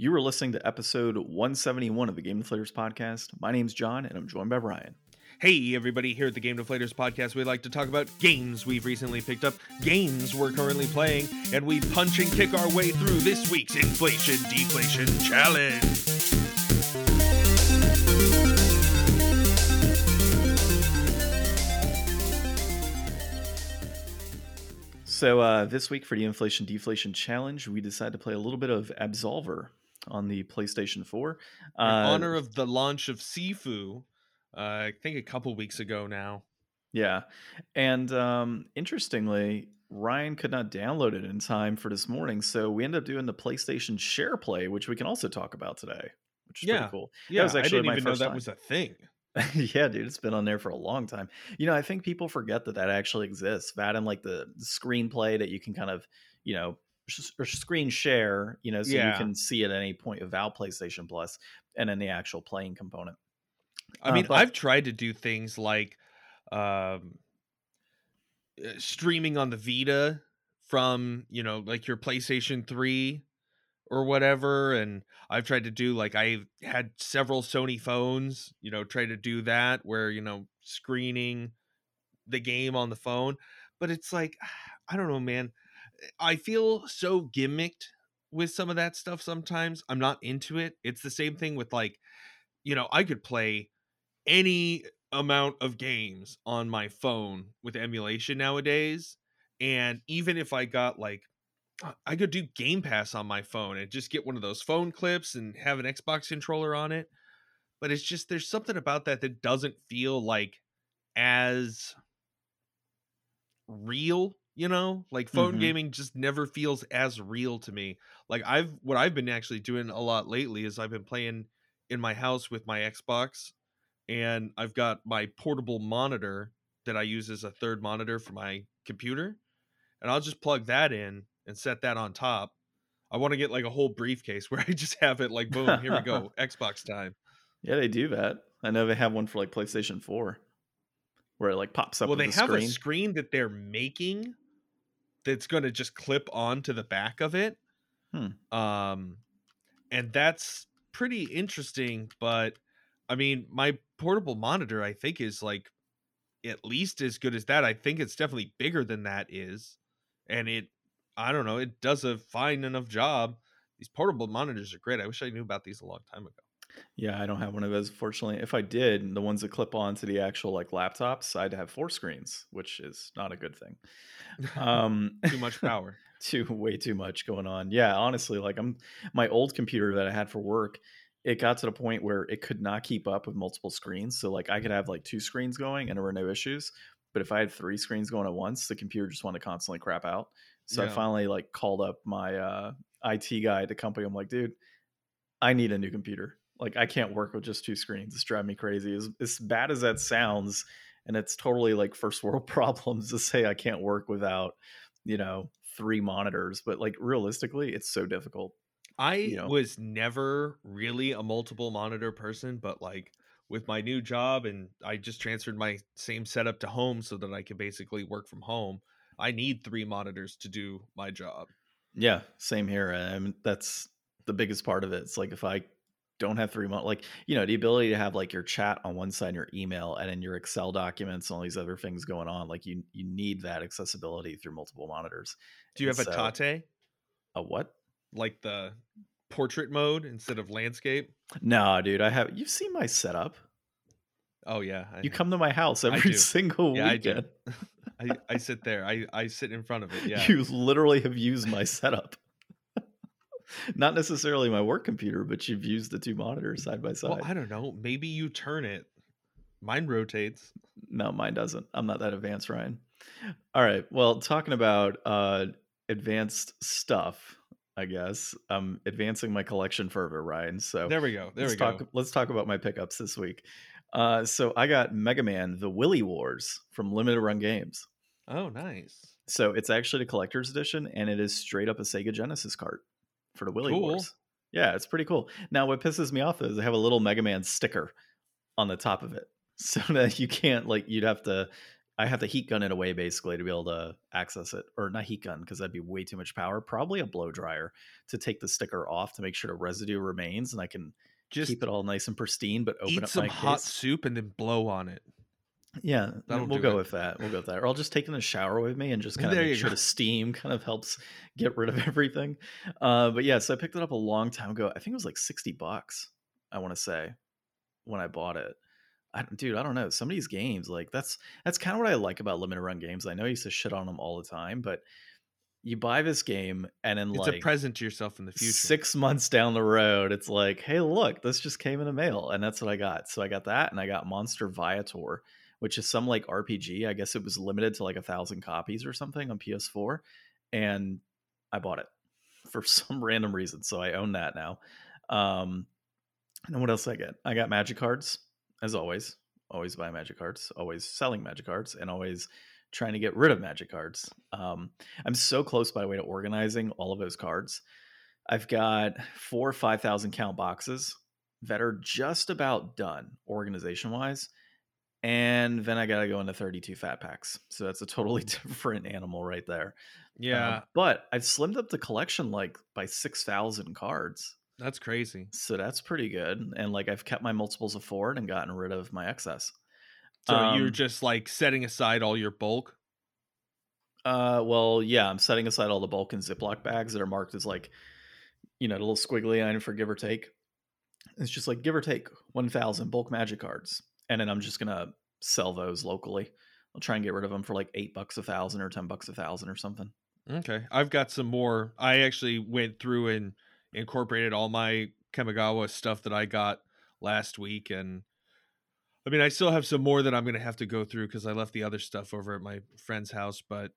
You are listening to episode 171 of the Game Inflators podcast. My name's John, and I'm joined by Ryan. Hey, everybody, here at the Game Deflators podcast, we like to talk about games we've recently picked up, games we're currently playing, and we punch and kick our way through this week's Inflation Deflation Challenge. So, uh, this week for the Inflation Deflation Challenge, we decided to play a little bit of Absolver on the PlayStation 4. In honor of the launch of Sifu, uh, I think a couple weeks ago now. Yeah. And um, interestingly, Ryan could not download it in time for this morning. So we ended up doing the PlayStation Share Play, which we can also talk about today, which is Yeah. pretty cool. Yeah, was I didn't even know that time. was a thing. yeah, dude, it's been on there for a long time. You know, I think people forget that that actually exists. That and like the, screenplay that you can kind of, you know, or screen share, you know, so you can see at any point without PlayStation Plus, and then the actual playing component. I Uh, mean, but- I've tried to do things like um, uh, streaming on the Vita from, you know, like your PlayStation 3 or whatever. And I've tried to do like I had several Sony phones, you know, try to do that where, you know, screening the game on the phone. But it's like, I don't know, man. I feel so gimmicked with some of that stuff sometimes. I'm not into it. It's the same mm-hmm. thing with like, you know, I could play any amount of games on my phone with emulation nowadays. And even if I got like, I could do Game Pass on my phone and just get one of those phone clips and have an Xbox controller on it. But it's just, there's something about that that doesn't feel like as real, you know? Like phone Mhm. gaming just never feels as real to me. Like I've, what I've been actually doing a lot lately is I've been playing in my house with my Xbox and I've got my portable monitor that I use as a third monitor for my computer. And I'll just plug that in and set that on top. I want to get like a whole briefcase where I just have it like boom, here we go, Xbox time. Yeah, they do that. I know they have one for like PlayStation 4 where it like pops up well, they the have screen. a screen that they're making that's going to just clip onto the back of it. Hmm. Um and that's pretty interesting, but I mean, my portable monitor I think is like at least as good as that. I think it's definitely bigger than that is. And it I don't know, it does a fine enough job. These portable monitors are great. I wish I knew about these a long time ago. Yeah, I don't have one of those, fortunately. If I did, the ones that clip onto the actual like laptops, I'd have four screens, which is not a good thing. Um, Too much power. too way too much going on. Yeah, honestly, like I'm my old computer that I had for work, it got to the point where it could not keep up with multiple screens. So like I could have like two screens going and there were no issues. But if I had three screens going at once, the computer just wanted to constantly crap out. So I finally like called up my uh IT guy at the company. I'm like, dude, I need a new computer. Like I can't work with just two screens. It's driving me crazy. As, as bad as that sounds, and it's totally like first world problems to say I can't work without, you know, three monitors. But like realistically, it's so difficult. I you know. was never really a multiple monitor person, but like with my new job and I just transferred my same setup to home so that I can basically work from home. I need three monitors to do my job. Yeah, same here. I mean, that's the biggest part of it. It's like if I don't have three mon like you know the ability to have like your chat on one side, and your email, and then your Excel documents, and all these other things going on. Like you you need that accessibility through multiple monitors. Do you And have a tate A what? like the portrait mode instead of landscape? No, dude. I have. You've seen my setup. Oh yeah, I, You come to my house every single Yeah, I do. weekend. I, I sit there. I I sit in front of it. Yeah. You literally have used my setup. Not necessarily my work computer, but you've used the two monitors side by side. well, I don't know. Maybe you turn it. Mine rotates. No, mine doesn't. I'm not that advanced, Ryan. All right. Well, talking about uh advanced stuff, I guess. I'm advancing my collection further, Ryan. So There we go. There let's we talk go. let's talk about my pickups this week. Uh so I got Mega Man The Willy Wars from Limited Run Games. Oh, nice. So it's actually the collector's edition and it is straight up a Sega Genesis cart for the Willy Cool. Wars. Yeah, it's pretty cool. Now what pisses me off is they have a little Mega Man sticker on the top of it. So that you can't like you'd have to I have to heat gun it away basically to be able to access it, or not heat gun because that'd be way too much power. Probably a blow dryer to take the sticker off to make sure the residue remains, and I can Just keep it all nice and pristine. But open eat up some my hot case. soup and then blow on it. Yeah, That'll we'll go it. with that. We'll go with that. Or I'll just take in the shower with me and just kind of make sure go. the steam kind of helps get rid of everything. Uh, but yeah, so I picked it up a long time ago. I think it was like sixty bucks. I want to say when I bought it. I, dude, I don't know. Some of these games, like that's that's kind of what I like about limited run games. I know I used to shit on them all the time, but you buy this game and then It's like a present to yourself in the future. six months down the road, it's like, hey, look, this just came in the mail, and that's what I got. So I got that, and I got Monster Viator, which is some like RPG. I guess it was limited to like a thousand copies or something on PS4, and I bought it for some random reason. So I own that now. Um, and what else I get? I got magic cards, as always. Always buy magic cards. Always selling magic cards, and always trying to get rid of magic cards. Um, I'm so close, by the way, to organizing all of those cards. I've got four or 5,000 count boxes that are just about done organization wise. And then I got to go into 32 fat packs. So that's a totally different animal right there. Yeah, Uh, but I've slimmed up the collection like by 6,000 cards. that's crazy. So that's pretty good. And like I've kept my multiples of four and gotten rid of my excess. So you're Um, just like setting aside all your bulk. Uh, well, yeah, I'm setting aside all the bulk and Ziploc bags that are marked as like, you know, a little squiggly line for give or take. It's just like give or take 1,000 bulk magic cards, and then I'm just gonna sell those locally. I'll try and get rid of them for like eight bucks a thousand or ten bucks a thousand or something. Okay, I've got some more. I actually went through and incorporated all my Kamigawa stuff that I got last week, and I mean, I still have some more that I'm going to have to go through because I left the other stuff over at my friend's house. But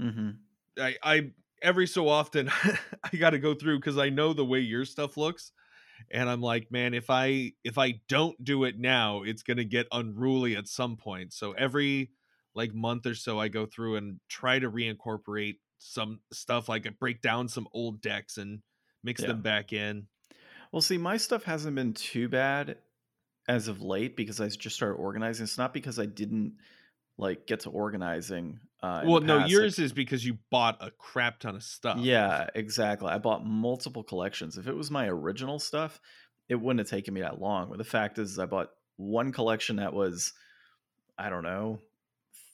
Mm-hmm. I, I every so often I got to go through because I know the way your stuff looks, and I'm like, man, if I if I don't do it now, it's going to get unruly at some point. So every like month or so, I go through and try to reincorporate some stuff, like I break down some old decks and mix Yeah. them back in. Well, see, my stuff hasn't been too bad as of late because I just started organizing. It's not because I didn't like get to organizing. Uh, well, no, past. yours is because you bought a crap ton of stuff. Yeah, exactly. I bought multiple collections. If it was my original stuff, it wouldn't have taken me that long. But the fact is, I bought one collection that was, I don't know,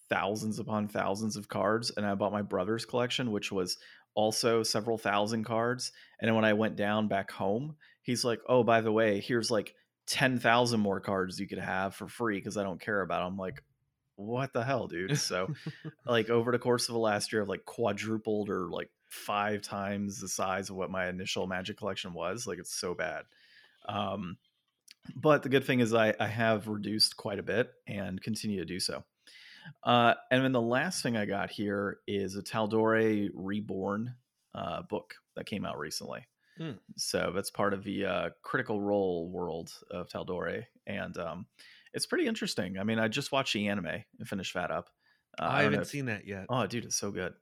thousands upon thousands of cards. And I bought my brother's collection, which was also several thousand cards. And then when I went down back home, he's like, oh, by the way, here's like 10,000 more cards you could have for free because I don't care about them. I'm like, what the hell, dude? So like over the course of the last year, I've like quadrupled or like five times the size of what my initial magic collection was. Like it's so bad. Um, but the good thing is I, I have reduced quite a bit and continue to do so. Uh, and then the last thing I got here is a Tal'Dorei Reborn uh, book that came out recently. Hmm. So that's part of the uh, Critical Role world of Tal'Dorei, and um, it's pretty interesting. I mean, I just watched the anime and finished that up. Uh, I haven't if- seen that yet. Oh, dude, it's so good.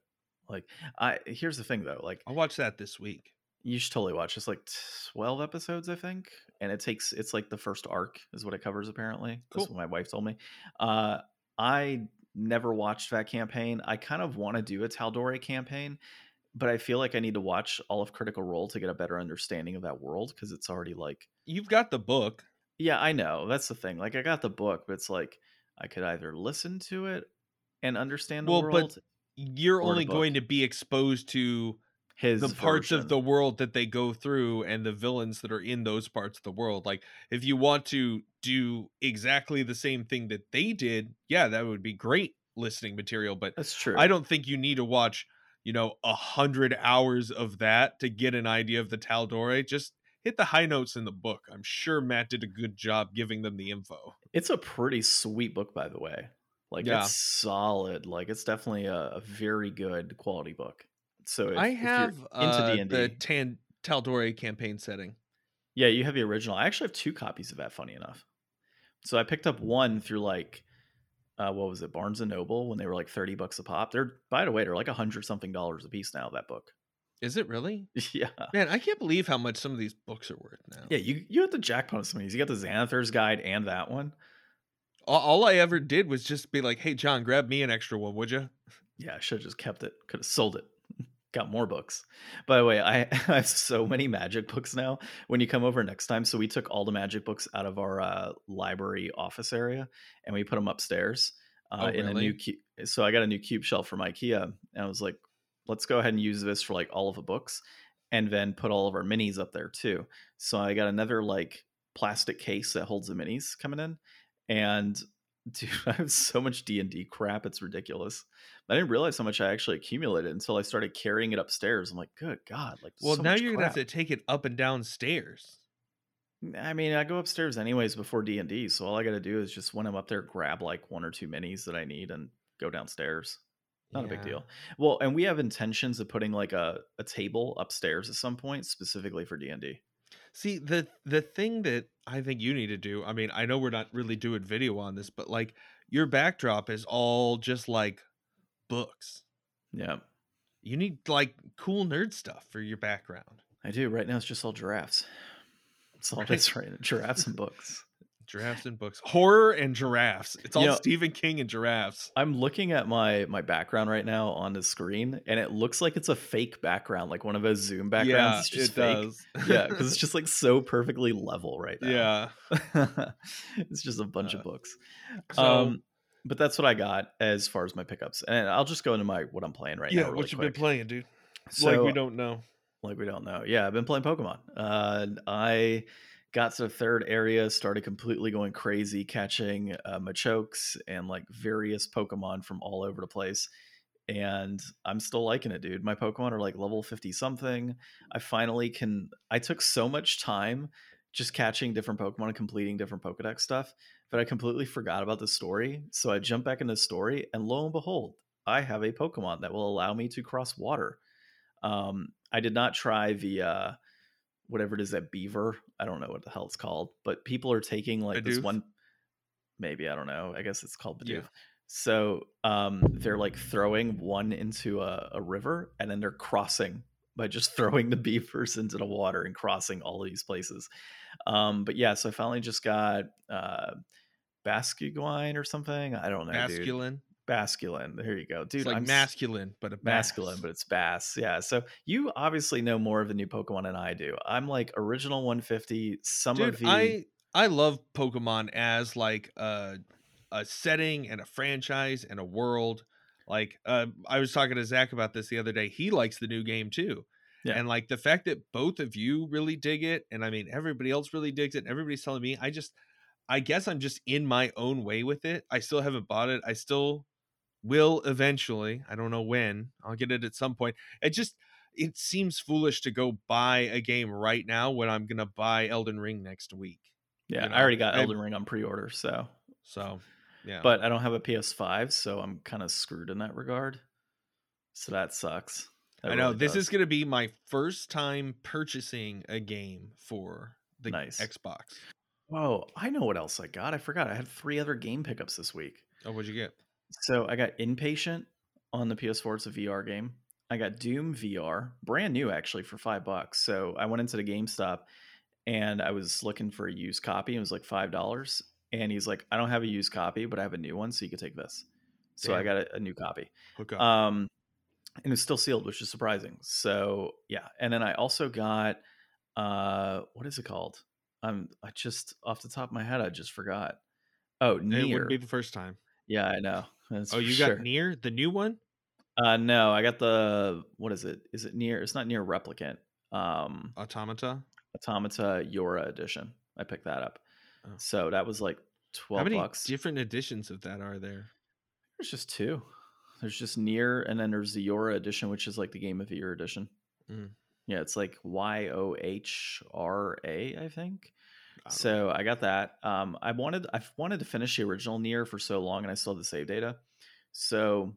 Like, I here's the thing though. Like, I'll watch that this week. you should totally watch. It's like twelve episodes, I think, and it takes. It's like the first arc is what it covers. Apparently, that's what my wife told me. Uh, I never watched that campaign. I kind of want to do a Tal'Dorei campaign, but I feel like I need to watch all of Critical Role to get a better understanding of that world because it's already like You've got the book. Yeah, I know. That's the thing. Like I got the book, but it's like I could either listen to it and understand the Well, but. You're only going to be exposed to his the parts of the world that they go through and the villains that are in those parts of the world. Like if you want to do exactly the same thing that they did, yeah, that would be great listening material. But That's true. I don't think you need to watch, you know, a hundred hours of that to get an idea of the Tal'Dorei. Just hit the high notes in the book. I'm sure Matt did a good job giving them the info. It's a pretty sweet book, by the way. Like Yeah. it's solid. Like it's definitely a, a very good quality book. So if, I have into uh, D and the. Tan- Tal'Dorei campaign setting. Yeah, you have the original. I actually have two copies of that. Funny enough, so I picked up one through like, uh, what was it, Barnes and Noble when they were like thirty bucks a pop. They're by the way, they're like a hundred something dollars a piece now. That book. Is it really? yeah, Man, I can't believe how much some of these books are worth now. yeah. You you had the jackpot of some of these. You got the Xanathar's guide and that one. All, all I ever did was just be like, "Hey, John, grab me an extra one, would you?" Yeah, I should have just kept it. Could have sold it. Got more books. By the way, I, I have so many magic books now. When you come over next time, so we took all the magic books out of our uh, library office area and we put them upstairs uh, Oh, in a new. really? Cu- so I got a new cube shelf from IKEA, and I was like, let's go ahead and use this for like all of the books, and then put all of our minis up there too. So I got another like plastic case that holds the minis coming in, and dude, I have so much D and D crap. It's ridiculous. I didn't realize how much I actually accumulated until I started carrying it upstairs. I'm like, good God! Like, Well, so now you're gonna have to take it up and downstairs. I mean, I go upstairs anyways before D and D, so all I got to do is just when I'm up there, grab like one or two minis that I need and go downstairs. Not a big deal. Well, and we have intentions of putting like a, a table upstairs at some point specifically for D and D. See, the the thing that I think you need to do, I mean, I know we're not really doing video on this, but like your backdrop is all just like books. Yeah, You need like cool nerd stuff for your background. I do. Right now, it's just all giraffes. It's all it is right. Giraffes and books. Giraffes and books. Horror and giraffes. It's all You know- Stephen King and giraffes. I'm looking at my my background right now on the screen, and it looks like it's a fake background, like one of those Zoom backgrounds. yeah, it's just it fake. does. Yeah, because it's just like so perfectly level right now. yeah. it's just a bunch Uh, of books. So um, but that's what I got as far as my pickups, and I'll just go into my what I'm playing right yeah, now. Really what you quick. been playing, dude? So, like we don't know. like we don't know. Yeah, I've been playing Pokemon. Uh, I got to the third area, started completely going crazy, catching uh, Machokes and like various Pokemon from all over the place. And I'm still liking it, dude. My Pokemon are like level 50 something. I finally can. I took so much time just catching different Pokemon and completing different Pokedex stuff, but I completely forgot about the story. So I jumped back into the story, and lo and behold, I have a Pokemon that will allow me to cross water. Um, I did not try the uh, whatever it is that beaver. I don't know what the hell it's called, but people are taking like this one. Maybe I don't know. I guess it's called Bidoof. Yeah. So um, they're like throwing one into a, a river, and then they're crossing by just throwing the beavers into the water and crossing all of these places. Um, but yeah, so I finally just got uh, Basculine or something. I don't know, dude. Masculine. Basculin. There you go, dude. it's like I'm masculine, but a masculine, but it's bass. Yeah. So you obviously know more of the new Pokemon than I do. I'm like original 150. Some dude, of the I I love Pokemon as like a a setting and a franchise and a world. Like uh, I was talking to Zach about this the other day. He likes the new game too. Yeah. And like the fact that both of you really dig it, and I mean everybody else really digs it, and everybody's telling me, I just I guess I'm just in my own way with it. I still haven't bought it. I still will eventually. I don't know when. I'll get it at some point. It just it seems foolish to go buy a game right now when I'm gonna buy Elden Ring next week. yeah, you know, I already got I- Elden Ring on pre-order, so So yeah. but I don't have a PS5, so I'm kind of screwed in that regard. So that sucks. That I know really this does. is gonna be my first time purchasing a game for the Nice. Xbox. Oh, I know what else I got. I forgot. I had three other game pickups this week. Oh, what'd you get? So I got Inpatient on the PS4. It's a VR game. I got Doom VR, brand new actually for five bucks. So I went into the GameStop and I was looking for a used copy. It was like five dollars. And he's like, I don't have a used copy, but I have a new one, so you can take this. So I got a, a new copy. Up. Um, and it's still sealed, which is surprising. So yeah, and then I also got uh, what is it called? Um, I just off the top of my head, I just forgot. Oh, it near. wouldn't be the first time. Yeah, I know. That's Oh, you sure. got NieR the new one? Uh, no, I got the what is it? Is it NieR? It's not NieR replicant. Um, Automata. Automata YoRHa edition. I picked that up. Oh. So that was like twelve How many bucks. different editions of that are there? There's just two. There's just NieR, and then there's the YoRHa edition, which is like the Game of the Year edition. Mm. Yeah, it's like Y O H R A, I think. I. So I got that. Um, I wanted I've wanted to finish the original NieR for so long, and I still have the save data. So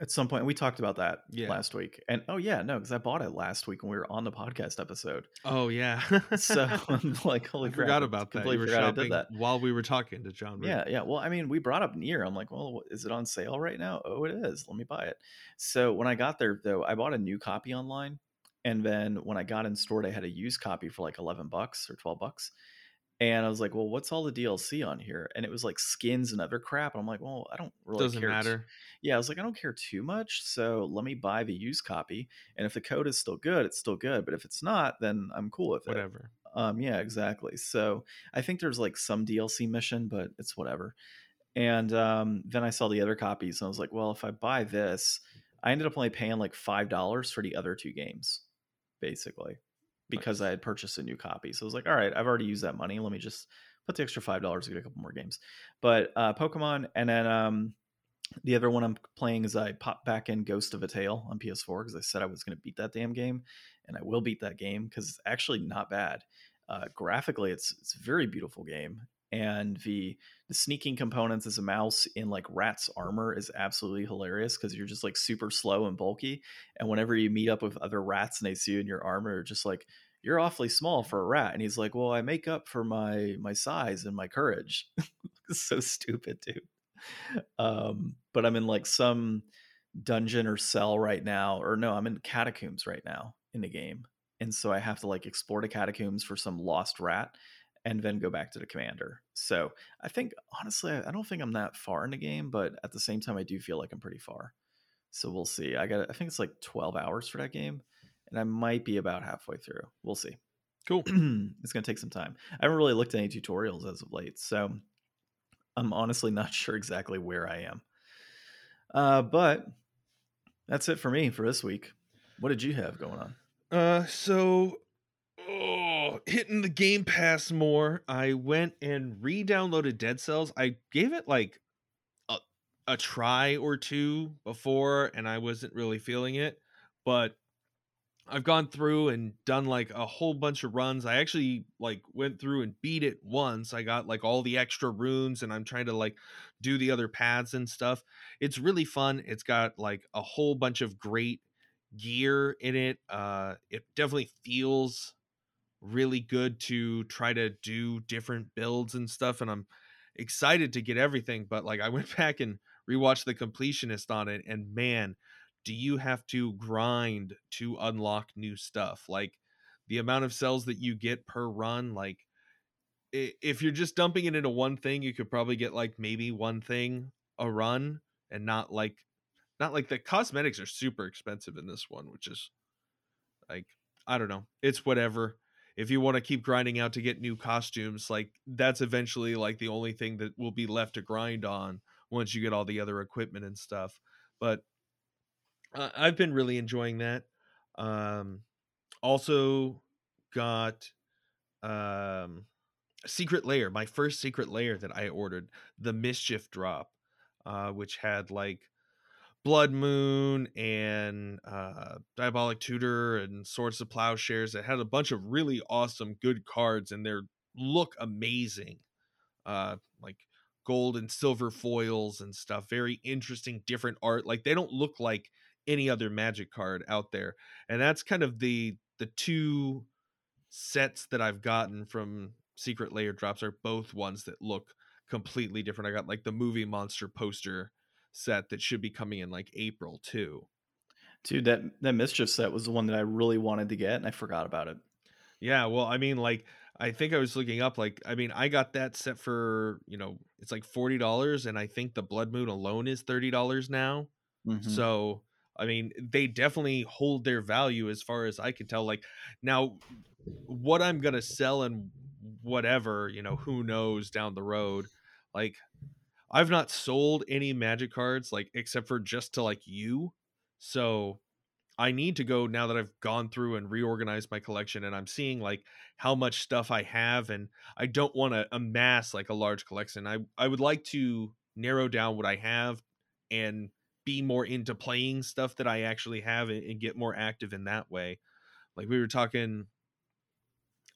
at some point, we talked about that Yeah. last week, and oh yeah, no, because I bought it last week when we were on the podcast episode. Oh yeah. So I'm like, holy I crap, forgot about that. Completely forgot I did that. while we were talking to John. Rick. Yeah, yeah. Well, I mean, we brought up NieR. I'm like, well, is it on sale right now? Oh, it is. Let me buy it. So when I got there, though, I bought a new copy online, and then when I got in store, I had a used copy for like 11 bucks or 12 bucks. And I was like, "Well, what's all the DLC on here?" And it was like skins and other crap. And I'm like, "Well, I don't really Doesn't care." matter. yeah, I was like, "I don't care too much, so let me buy the used copy. And if the code is still good, it's still good. But if it's not, then I'm cool with it." Whatever. Um, yeah, exactly. So I think there's like some DLC mission, but it's whatever. And um, then I saw the other copies, and I was like, well, if I buy this, I ended up only paying like five dollars for the other two games, basically, because I had purchased a new copy. So I was like, all right, I've already used that money. Let me just put the extra five dollars to get a couple more games. But uh, Pokemon, and then um, the other one I'm playing is I pop back in Ghost of a Tale on PS4 because I said I was going to beat that damn game, and I will beat that game because it's actually not bad. Uh, graphically, it's it's a very beautiful game, and the the sneaking components as a mouse in like Rat's armor is absolutely hilarious because you're just like super slow and bulky, and whenever you meet up with other rats and they see you in your armor, just like you're awfully small for a rat, and he's like, well, I make up for my my size and my courage. so stupid, dude um but i'm in like some dungeon or cell right now or no i'm in catacombs right now in the game and so i have to like explore the catacombs for some lost rat and then go back to the commander so i think honestly i don't think i'm that far in the game but at the same time i do feel like i'm pretty far so we'll see i got i think it's like 12 hours for that game and i might be about halfway through we'll see Cool. it's going to take some time i haven't really looked at any tutorials as of late so I'm honestly not sure exactly where I am. Uh, but that's it for me for this week. What did you have going on? Uh, so hitting the Game Pass more. I went and re-downloaded Dead Cells. I gave it like a a try or two before, and I wasn't really feeling it. But I've gone through and done like a whole bunch of runs. I actually like went through and beat it once. I got like all the extra runes and I'm trying to like do the other paths and stuff. It's really fun. It's got like a whole bunch of great gear in it. Uh it definitely feels really good to try to do different builds and stuff and I'm excited to get everything, but like I went back and rewatched the completionist on it and man, do you have to grind to unlock new stuff? Like the amount of cells that you get per run like if you're just dumping it into one thing you could probably get like maybe one thing a run and not like not like the cosmetics are super expensive in this one which is like i don't know it's whatever if you want to keep grinding out to get new costumes like that's eventually like the only thing that will be left to grind on once you get all the other equipment and stuff but uh, I've been really enjoying that. Um, also got um, Secret Lair, my first Secret Lair that I ordered, the Mischief Drop, uh, which had like Blood Moon and uh, Diabolic Tutor and Swords of Plowshares. It had a bunch of really awesome, good cards, and they look amazing. Uh, like gold and silver foils and stuff. Very interesting, different art. Like they don't look like any other magic card out there. And that's kind of the the two sets that I've gotten from Secret Lair drops are both ones that look completely different. I got like the movie monster poster set that should be coming in like April too. Dude, that that mischief set was the one that I really wanted to get, and I forgot about it. Yeah, well, I mean, like, I think I was looking up, like, I mean, I got that set for, you know, it's like forty dollars, and I think the Blood Moon alone is thirty dollars now. Mhm. So, I mean, they definitely hold their value as far as I can tell. Like, now, what I'm gonna sell and whatever, you know, who knows down the road. Like, I've not sold any magic cards, like, except for just to like you. So, I need to go now that I've gone through and reorganized my collection and I'm seeing like how much stuff I have and I don't want to amass like a large collection. I I would like to narrow down what I have and be more into playing stuff that I actually have and, and get more active in that way. Like we were talking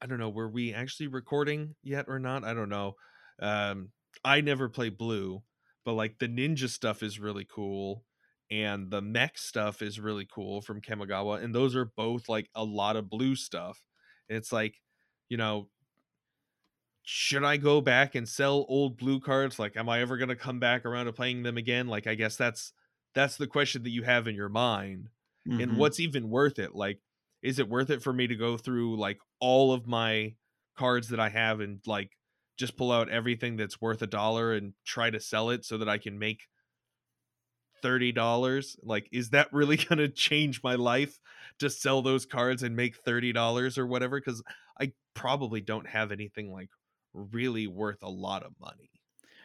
I don't know, were we actually recording yet or not? I don't know. Um I never play blue, but like the ninja stuff is really cool and the mech stuff is really cool from Kamigawa and those are both like a lot of blue stuff. And it's like, you know, should I go back and sell old blue cards? Like am I ever going to come back around to playing them again? Like I guess that's that's the question that you have in your mind. And Mhm. what's even worth it? Like is it worth it for me to go through like all of my cards that I have and like just pull out everything that's worth a dollar and try to sell it so that I can make $30 like is that really going to change my life to sell those cards and make $30 or whatever cuz I probably don't have anything like really worth a lot of money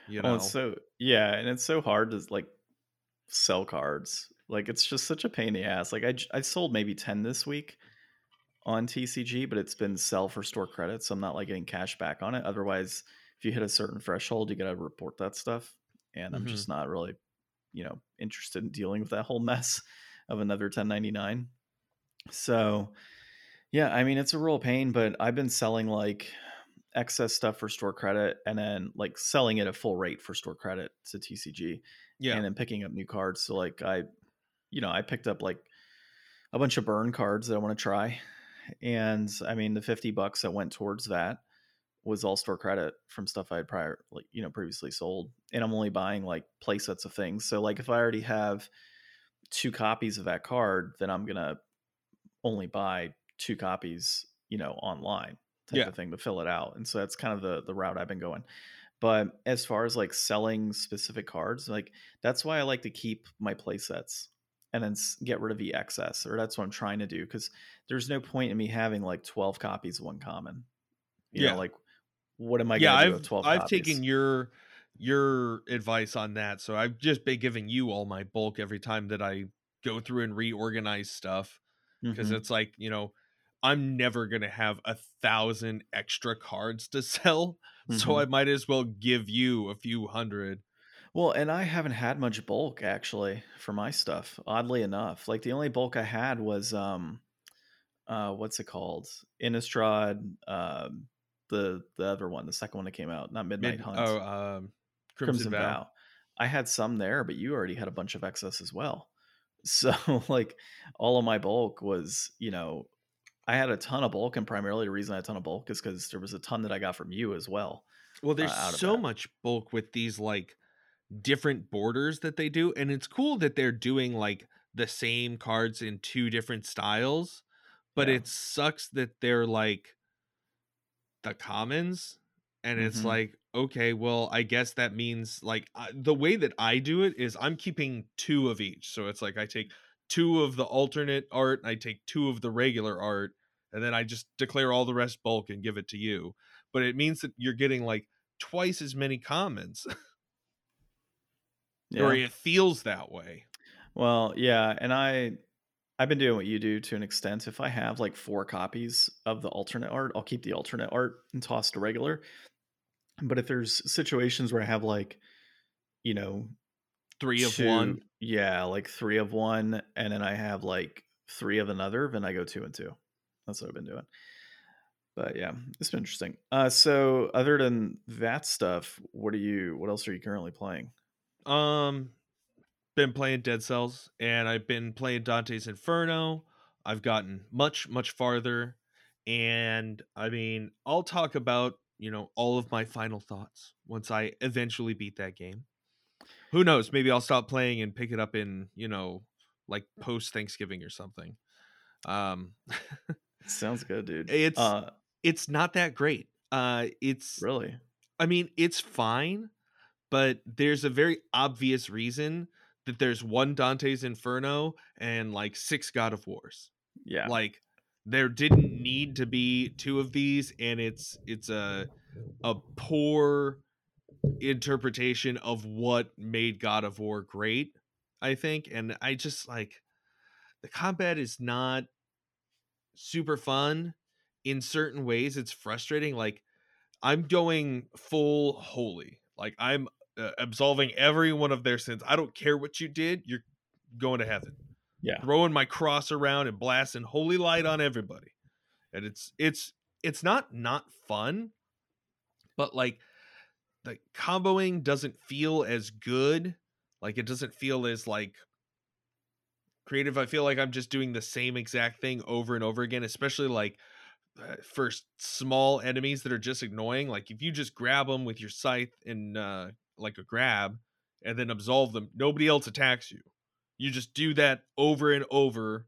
you know Well, so yeah, and it's so hard to like sell cards. Like it's just such a pain in the ass. Like I I sold maybe 10 this week on TCG, but it's been sell for store credit, so I'm not like getting cash back on it. Otherwise, if you hit a certain threshold, you got to report that stuff, and I'm Mhm. just not really, you know, interested in dealing with that whole mess of another 1099. So, yeah, I mean, it's a real pain, but I've been selling like excess stuff for store credit and then like selling it at full rate for store credit to TCG yeah and then picking up new cards. So like I, you know, I picked up like a bunch of burn cards that I want to try, and I mean the fifty bucks that went towards that was all store credit from stuff I had prior, like you know, previously sold, and I'm only buying like play sets of things. So like if I already have two copies of that card, then I'm gonna only buy two copies, you know, online type Yeah. of thing to fill it out. And so that's kind of the the route I've been going. But as far as like selling specific cards, like that's why I like to keep my play sets and then get rid of the excess, or that's what I'm trying to do because there's no point in me having like 12 copies of one common. You Yeah. know, like what am I yeah gonna i've with 12 i've copies? taken your your advice on that so i've just been giving you all my bulk every time that i go through and reorganize stuff because Mhm. it's like you know i'm never gonna have a thousand extra cards to sell so Mhm. i might as well give you a few hundred Well, and I haven't had much bulk actually for my stuff, oddly enough. Like the only bulk I had was um uh what's it called? Innistrad, um the the other one, the second one that came out, not Midnight Mid- Hunt. oh um crimson, vow. I had some there, but you already had a bunch of excess as well. So like all of my bulk was, you know, I had a ton of bulk, and primarily the reason I had a ton of bulk is because there was a ton that I got from you as well. well there's out of so much bulk with these like different borders that they do and it's cool that they're doing like the same cards in two different styles but Yeah. it sucks that they're like the commons and it's Mhm. like okay well i guess that means like I, the way that i do it is i'm keeping two of each so it's like i take two of the alternate art and i take two of the regular art and then i just declare all the rest bulk and give it to you but it means that you're getting like twice as many commons Yeah. or it feels that way Well, yeah, and I I've been doing what you do to an extent. If I have like four copies of the alternate art, I'll keep the alternate art and toss the regular. But if there's situations where I have like, you know, three of two- one yeah, like three of one, and then I have like three of another, then I go two and two. That's what I've been doing. But yeah, it's been interesting. Uh, so other than that stuff, what are you? What else are you currently playing? Um, been playing Dead Cells, and I've been playing Dante's Inferno. I've gotten much, much farther, and I mean, I'll talk about you know all of my final thoughts once I eventually beat that game. Who knows? Maybe I'll stop playing and pick it up in you know like post Thanksgiving or something. Um, Sounds good, dude. It's- uh, it's not that great. Uh, it's really I mean, it's fine, but there's a very obvious reason that there's one Dante's Inferno and like six God of Wars. yeah. Like there didn't need to be two of these and it's it's a a poor interpretation of what made God of War great, I think, and I just like the combat is not super fun in certain ways it's frustrating like i'm going full holy like i'm uh, absolving every one of their sins. I don't care what you did you're going to heaven. Yeah. throwing my cross around and blasting holy light on everybody. And it's it's it's not not fun but like the comboing doesn't feel as good. Like it doesn't feel as like creative. I feel like i'm just doing the same exact thing over and over again especially like uh, for small enemies that are just annoying. Like if you just grab them with your scythe and uh like a grab and then absolve them nobody else attacks you you just do that over and over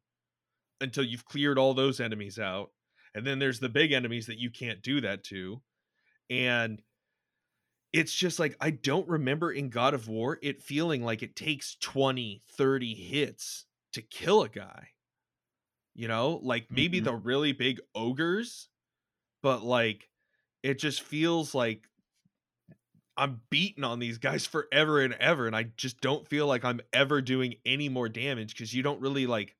until you've cleared all those enemies out and then there's the big enemies that you can't do that to and it's just like i don't remember in god of war it feeling like it takes 20 30 hits to kill a guy you know like maybe Mhm. the really big ogres but like it just feels like i'm beating on these guys forever and ever and i just don't feel like i'm ever doing any more damage because you don't really like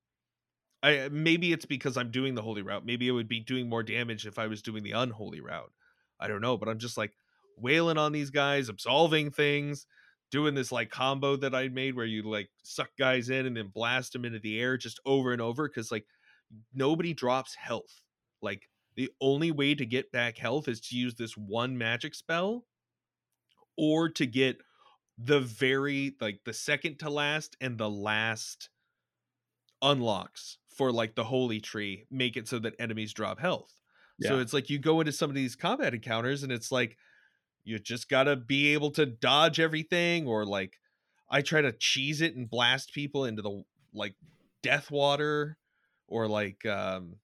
I uh, maybe it's because I'm doing the holy route. Maybe it would be doing more damage if I was doing the unholy route. I don't know, but I'm just like wailing on these guys, absolving things, doing this like combo that I made where you like suck guys in and then blast them into the air just over and over because like nobody drops health. Like the only way to get back health is to use this one magic spell or to get the very like the second to last and the last unlocks for like the holy tree make it so that enemies drop health. So it's like you go into some of these combat encounters and it's like you just got to be able to dodge everything or like I try to cheese it and blast people into the like death water or like um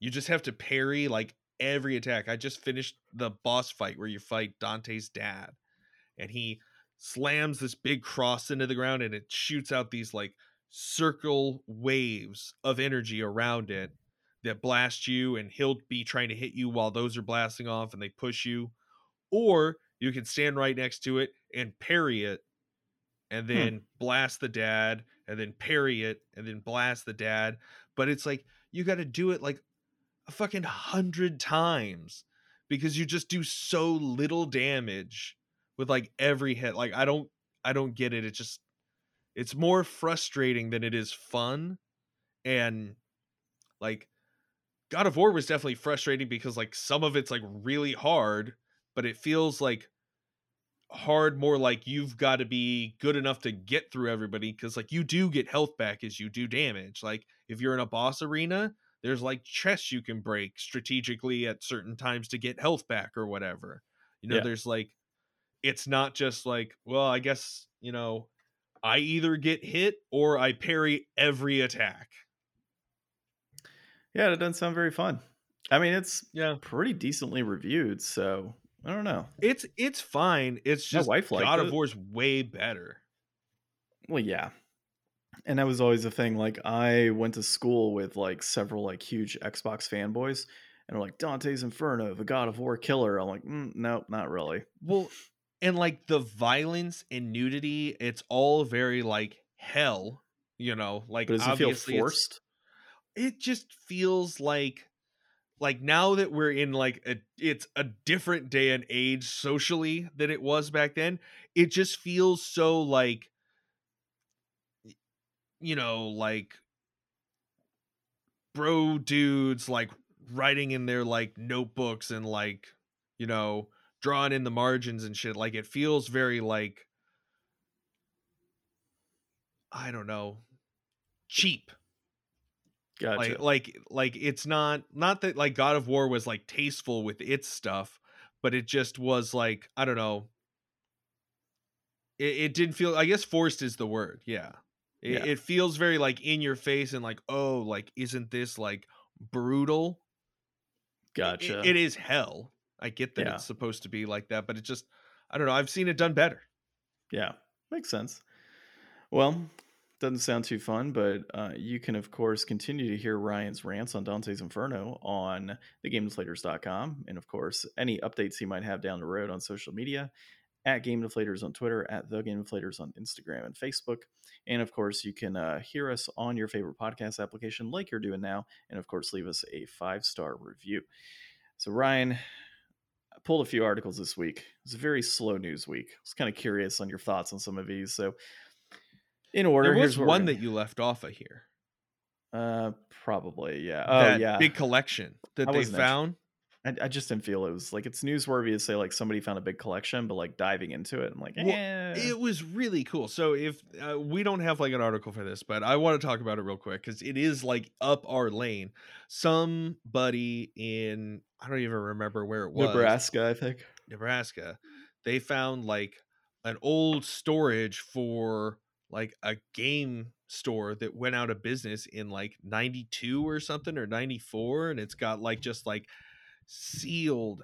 you just have to parry like every attack. I just finished the boss fight where you fight Dante's dad and he slams this big cross into the ground and it shoots out these like circle waves of energy around it that blast you and he'll be trying to hit you while those are blasting off and they push you. Or you can stand right next to it and parry it and hmm. then blast the dad and then parry it and then blast the dad. But it's like you got to do it like a fucking hundred times because you just do so little damage with like every hit like i don't i don't get it it's just it's more frustrating than it is fun and like god of war was definitely frustrating because like some of it's like really hard but it feels like hard more like you've got to be good enough to get through everybody because like you do get health back as you do damage like if you're in a boss arena there's like chests you can break strategically at certain times to get health back or whatever you know Yeah. there's like it's not just like well i guess you know i either get hit or i parry every attack Yeah, it doesn't sound very fun. I mean, it's yeah pretty decently reviewed, so I don't know. it's it's fine it's My just wife god of it. war's way better Well, yeah. And that was always the thing. Like, I went to school with like several like huge Xbox fanboys, and they're like Dante's Inferno, the God of War killer. I'm like, mm, no, not really. Well, and like the violence and nudity, it's all very like hell, you know, like But does it feel obviously forced? it just feels like like now that we're in like a it's a different day and age socially than it was back then, it just feels so like you know, like bro dudes like writing in their like notebooks and like you know drawing in the margins and shit like it feels very like i don't know cheap Gotcha. like like like it's not not that like god of war was like tasteful with its stuff but it just was like i don't know it, it didn't feel i guess forced is the word yeah. It, Yeah. it feels very like in your face and like oh like isn't this like brutal gotcha. it is hell i get that Yeah. it's supposed to be like that but it just i don't know i've seen it done better Yeah, makes sense. Well, doesn't sound too fun, but uh, you can, of course, continue to hear Ryan's rants on Dante's Inferno on thegamedeflators.com. And, of course, any updates he might have down the road on social media at Game Deflators on Twitter, at The Game Deflators on Instagram and Facebook. And, of course, you can uh, hear us on your favorite podcast application like you're doing now. And, of course, leave us a five star review. So, Ryan, pulled a few articles this week. It was a very slow news week. I was kind of curious on your thoughts on some of these. So, in order, there was one gonna- that you left off of here uh, probably, yeah. Oh, that yeah. big collection that I they found I, I just didn't feel it was like it's newsworthy to say like somebody found a big collection, but like diving into it, I'm like, Well, eh. it was really cool so if uh, we don't have like an article for this but i want to talk about it real quick because it is like up our lane somebody in i don't even remember where it was Nebraska, I think. nebraska they found like an old storage for like a game store that went out of business in like 92 or something or 94 and it's got like just like sealed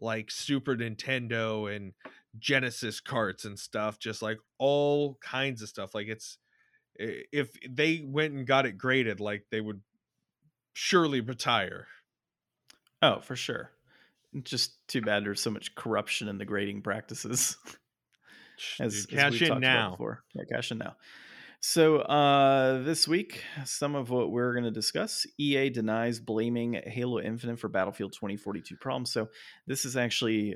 like Super Nintendo and Genesis carts and stuff just like all kinds of stuff like it's if they went and got it graded like they would surely retire Oh, for sure. Just too bad there's so much corruption in the grading practices. as, Dude, cash in now. Yeah, cash in now. So uh, this week, some of what we're going to discuss: EA denies blaming Halo Infinite for Battlefield 2042 problems. So this is actually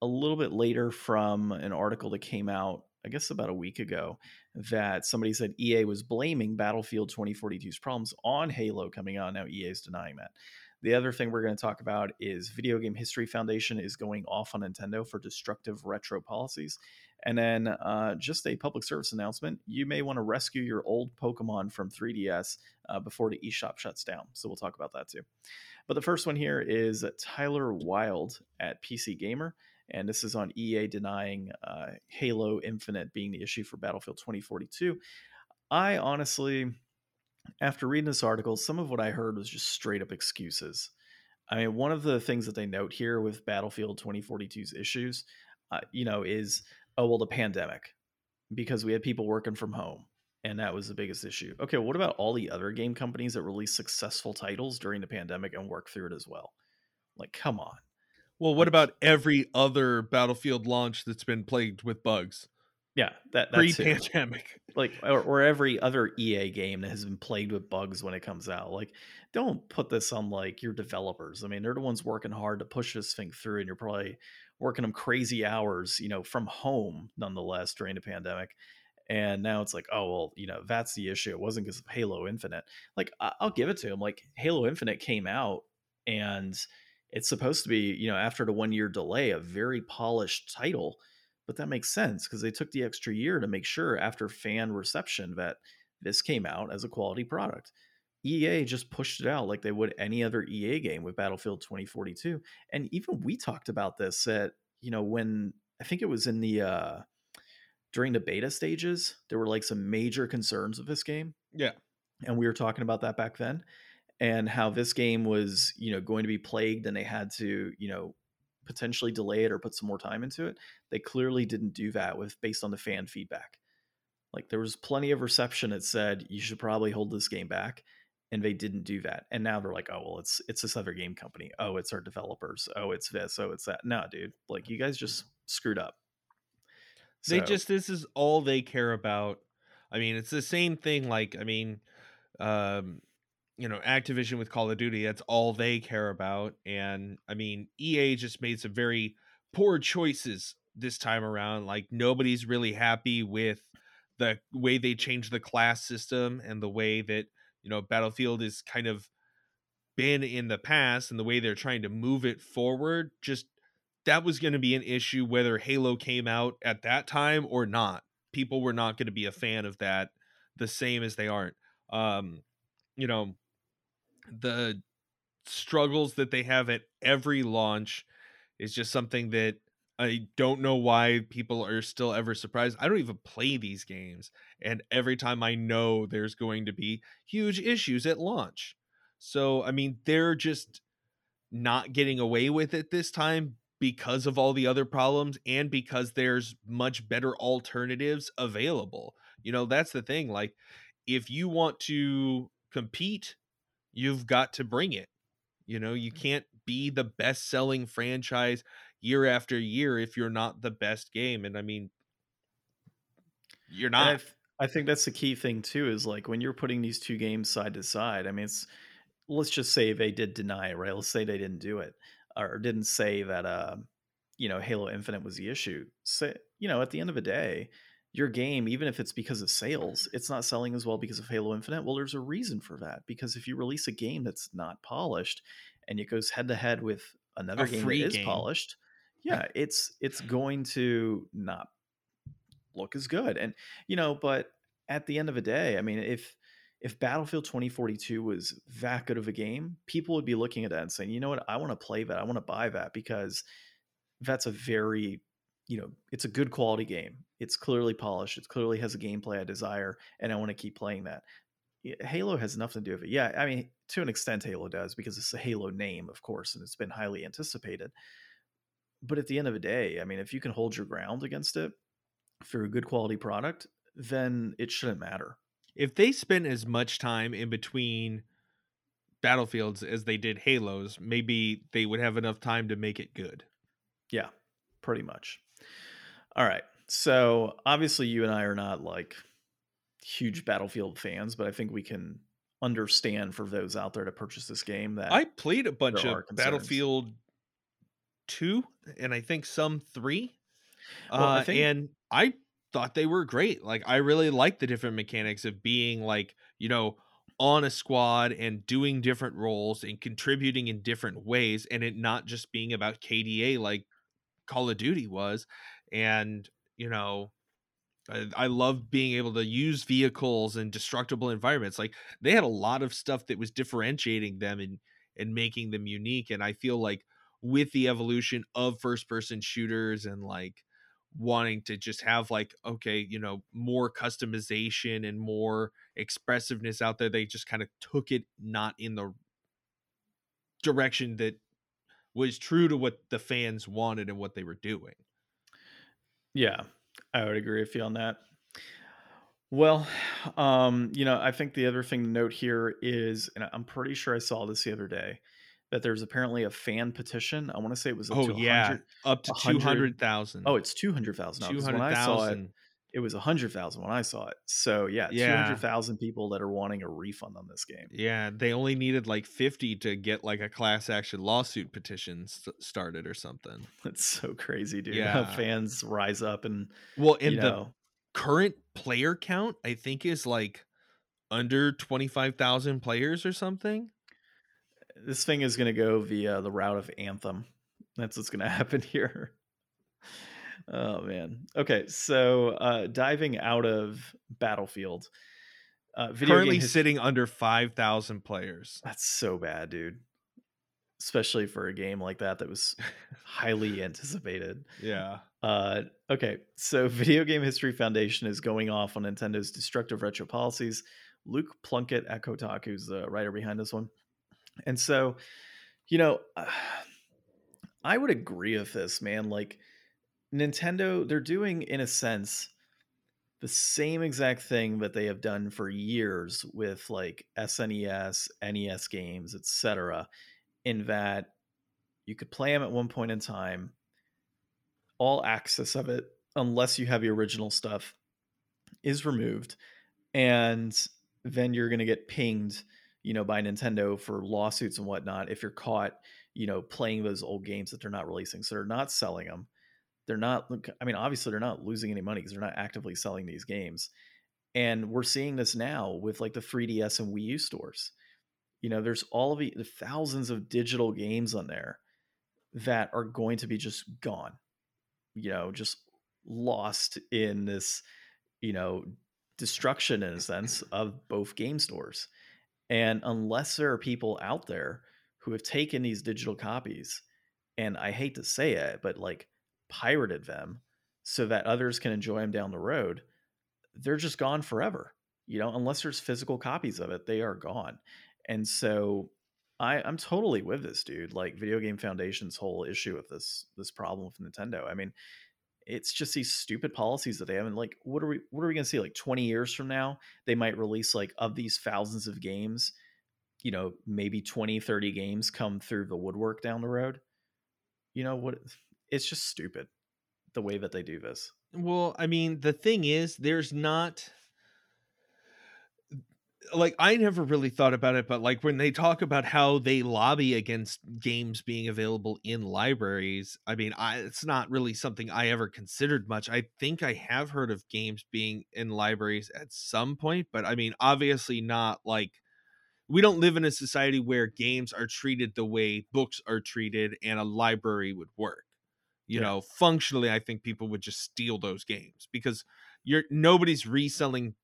a little bit later from an article that came out, I guess, about a week ago, that somebody said EA was blaming Battlefield 2042's problems on Halo coming out. Now EA is denying that. The other thing we're going to talk about is Video Game History Foundation is going off on Nintendo for destructive retro policies. And then uh, just a public service announcement you may want to rescue your old Pokemon from 3DS uh, before the eShop shuts down. So we'll talk about that too. But the first one here is Tyler Wilde at PC Gamer. And this is on EA denying uh, Halo Infinite being the issue for Battlefield 2042. I honestly, after reading this article, some of what I heard was just straight up excuses. I mean, one of the things that they note here with Battlefield 2042's issues, uh, you know, is oh well the pandemic because we had people working from home and that was the biggest issue. Okay what about all the other game companies that released successful titles during the pandemic and worked through it as well? Like come on. Well what about every other battlefield launch that's been plagued with bugs yeah that pre-pandemic like or, or every other ea game that has been plagued with bugs when it comes out like don't put this on like your developers i mean they're the ones working hard to push this thing through and you're probably working them crazy hours, you know, from home nonetheless during the pandemic. And now it's like, oh, well, you know, that's the issue. It wasn't because of Halo Infinite. Like, I'll give it to him. Like, Halo Infinite came out and it's supposed to be, you know, after the one year delay, a very polished title. But that makes sense because they took the extra year to make sure after fan reception that this came out as a quality product. EA just pushed it out like they would any other EA game with Battlefield 2042. And even we talked about this at, you know, when I think it was in the uh during the beta stages, there were like some major concerns of this game. Yeah. And we were talking about that back then and how this game was, you know, going to be plagued and they had to, you know, potentially delay it or put some more time into it. They clearly didn't do that with based on the fan feedback. Like there was plenty of reception that said you should probably hold this game back and they didn't do that. And now they're like oh well it's it's this other game company. Oh it's our developers. Oh it's this. Oh it's that. No dude. Like you guys just screwed up. So, they just this is all they care about. I mean it's the same thing like i mean um you know activision with call of duty that's all they care about and i mean ea just made some very poor choices this time around like nobody's really happy with the way they changed the class system and the way that you know battlefield is kind of been in the past and the way they're trying to move it forward just that was going to be an issue whether halo came out at that time or not. People were not going to be a fan of that the same as they aren't. Um you know the struggles that they have at every launch is just something that I don't know why people are still ever surprised. I don't even play these games. And every time I know there's going to be huge issues at launch. So, I mean, they're just not getting away with it this time because of all the other problems and because there's much better alternatives available. You know, that's the thing. Like, if you want to compete, you've got to bring it. You know, you can't be the best selling franchise year after year if you're not the best game. And I mean, you're not. I, th- I, think that's the key thing too. Is like when you're putting these two games side to side. I mean, it's let's just say they did deny it, right? Let's say they didn't do it or didn't say that. Uh, you know, Halo Infinite was the issue. Say, you know, at the end of the day, your game, even if it's because of sales, it's not selling as well because of Halo Infinite. Well, there's a reason for that. Because if you release a game that's not polished and it goes head to head with another a game that is game. polished, yeah, it's it's going to not look as good. And you know, but at the end of the day, I mean, if if Battlefield 2042 was that good of a game, people would be looking at that and saying, you know what, I want to play that. I want to buy that because that's a very you know, it's a good quality game. It's clearly polished. It clearly has a gameplay I desire, and I want to keep playing that. Halo has nothing to do with it. Yeah, I mean, to an extent, Halo does because it's a Halo name, of course, and it's been highly anticipated. But at the end of the day, I mean, if you can hold your ground against it for a good quality product, then it shouldn't matter. If they spent as much time in between battlefields as they did Halos, maybe they would have enough time to make it good. Yeah, pretty much. All right. So obviously, you and I are not like huge Battlefield fans, but I think we can understand for those out there to purchase this game that I played a bunch of Battlefield 2 and I think some 3. Well, uh, I think... and I thought they were great. Like I really like the different mechanics of being like, you know, on a squad and doing different roles and contributing in different ways and it not just being about KDA like Call of Duty was. And, you know, I, love being able to use vehicles and destructible environments. Like they had a lot of stuff that was differentiating them and and making them unique. And I feel like with the evolution of first person shooters and like wanting to just have like okay you know more customization and more expressiveness out there they just kind of took it not in the direction that was true to what the fans wanted and what they were doing yeah i would agree with you on that well um you know i think the other thing to note here is and i'm pretty sure i saw this the other day that there's apparently a fan petition. I want to say it was up oh to yeah, up to two hundred thousand. Oh, it's two hundred thousand. Two hundred thousand. It was a hundred thousand when I saw it. So yeah, yeah. two hundred thousand people that are wanting a refund on this game. Yeah, they only needed like fifty to get like a class action lawsuit petition st- started or something. That's so crazy, dude. Yeah, How fans rise up and well, in the know. current player count, I think is like under twenty five thousand players or something this thing is going to go via the route of Anthem. That's what's going to happen here. Oh man. Okay, so uh, diving out of Battlefield, uh, video currently sitting under five thousand players. That's so bad, dude. Especially for a game like that that was highly anticipated. Yeah. Uh, okay, so Video Game History Foundation is going off on Nintendo's destructive retro policies. Luke Plunkett at Kotaku, who's the writer behind this one, and so, you know, I would agree with this, man. Like Nintendo, they're doing in a sense the same exact thing that they have done for years with like SNES, NES games, etc. In that you could play them at one point in time, all access of it, unless you have the original stuff, is removed, and then you're going to get pinged you know, by Nintendo for lawsuits and whatnot if you're caught, you know, playing those old games that they're not releasing. So they're not selling them. They're not, I mean, obviously they're not losing any money because they're not actively selling these games. And we're seeing this now with like the 3DS and Wii U stores. You know, there's all of the, the thousands of digital games on there that are going to be just gone, you know, just lost in this, you know, destruction in a sense of both game stores. And unless there are people out there who have taken these digital copies and I hate to say it, but like pirated them so that others can enjoy them down the road, they're just gone forever. You know, unless there's physical copies of it, they are gone. And so I, I'm totally with this dude. Like Video Game Foundation's whole issue with this this problem with Nintendo. I mean, it's just these stupid policies that they have and like what are we what are we going to see like 20 years from now they might release like of these thousands of games you know maybe 20 30 games come through the woodwork down the road you know what it's just stupid the way that they do this well i mean the thing is there's not like I never really thought about it, but like when they talk about how they lobby against games being available in libraries, I mean, I it's not really something I ever considered much. I think I have heard of games being in libraries at some point, but I mean, obviously not like we don't live in a society where games are treated the way books are treated and a library would work. You yeah. know, functionally I think people would just steal those games because you're nobody's reselling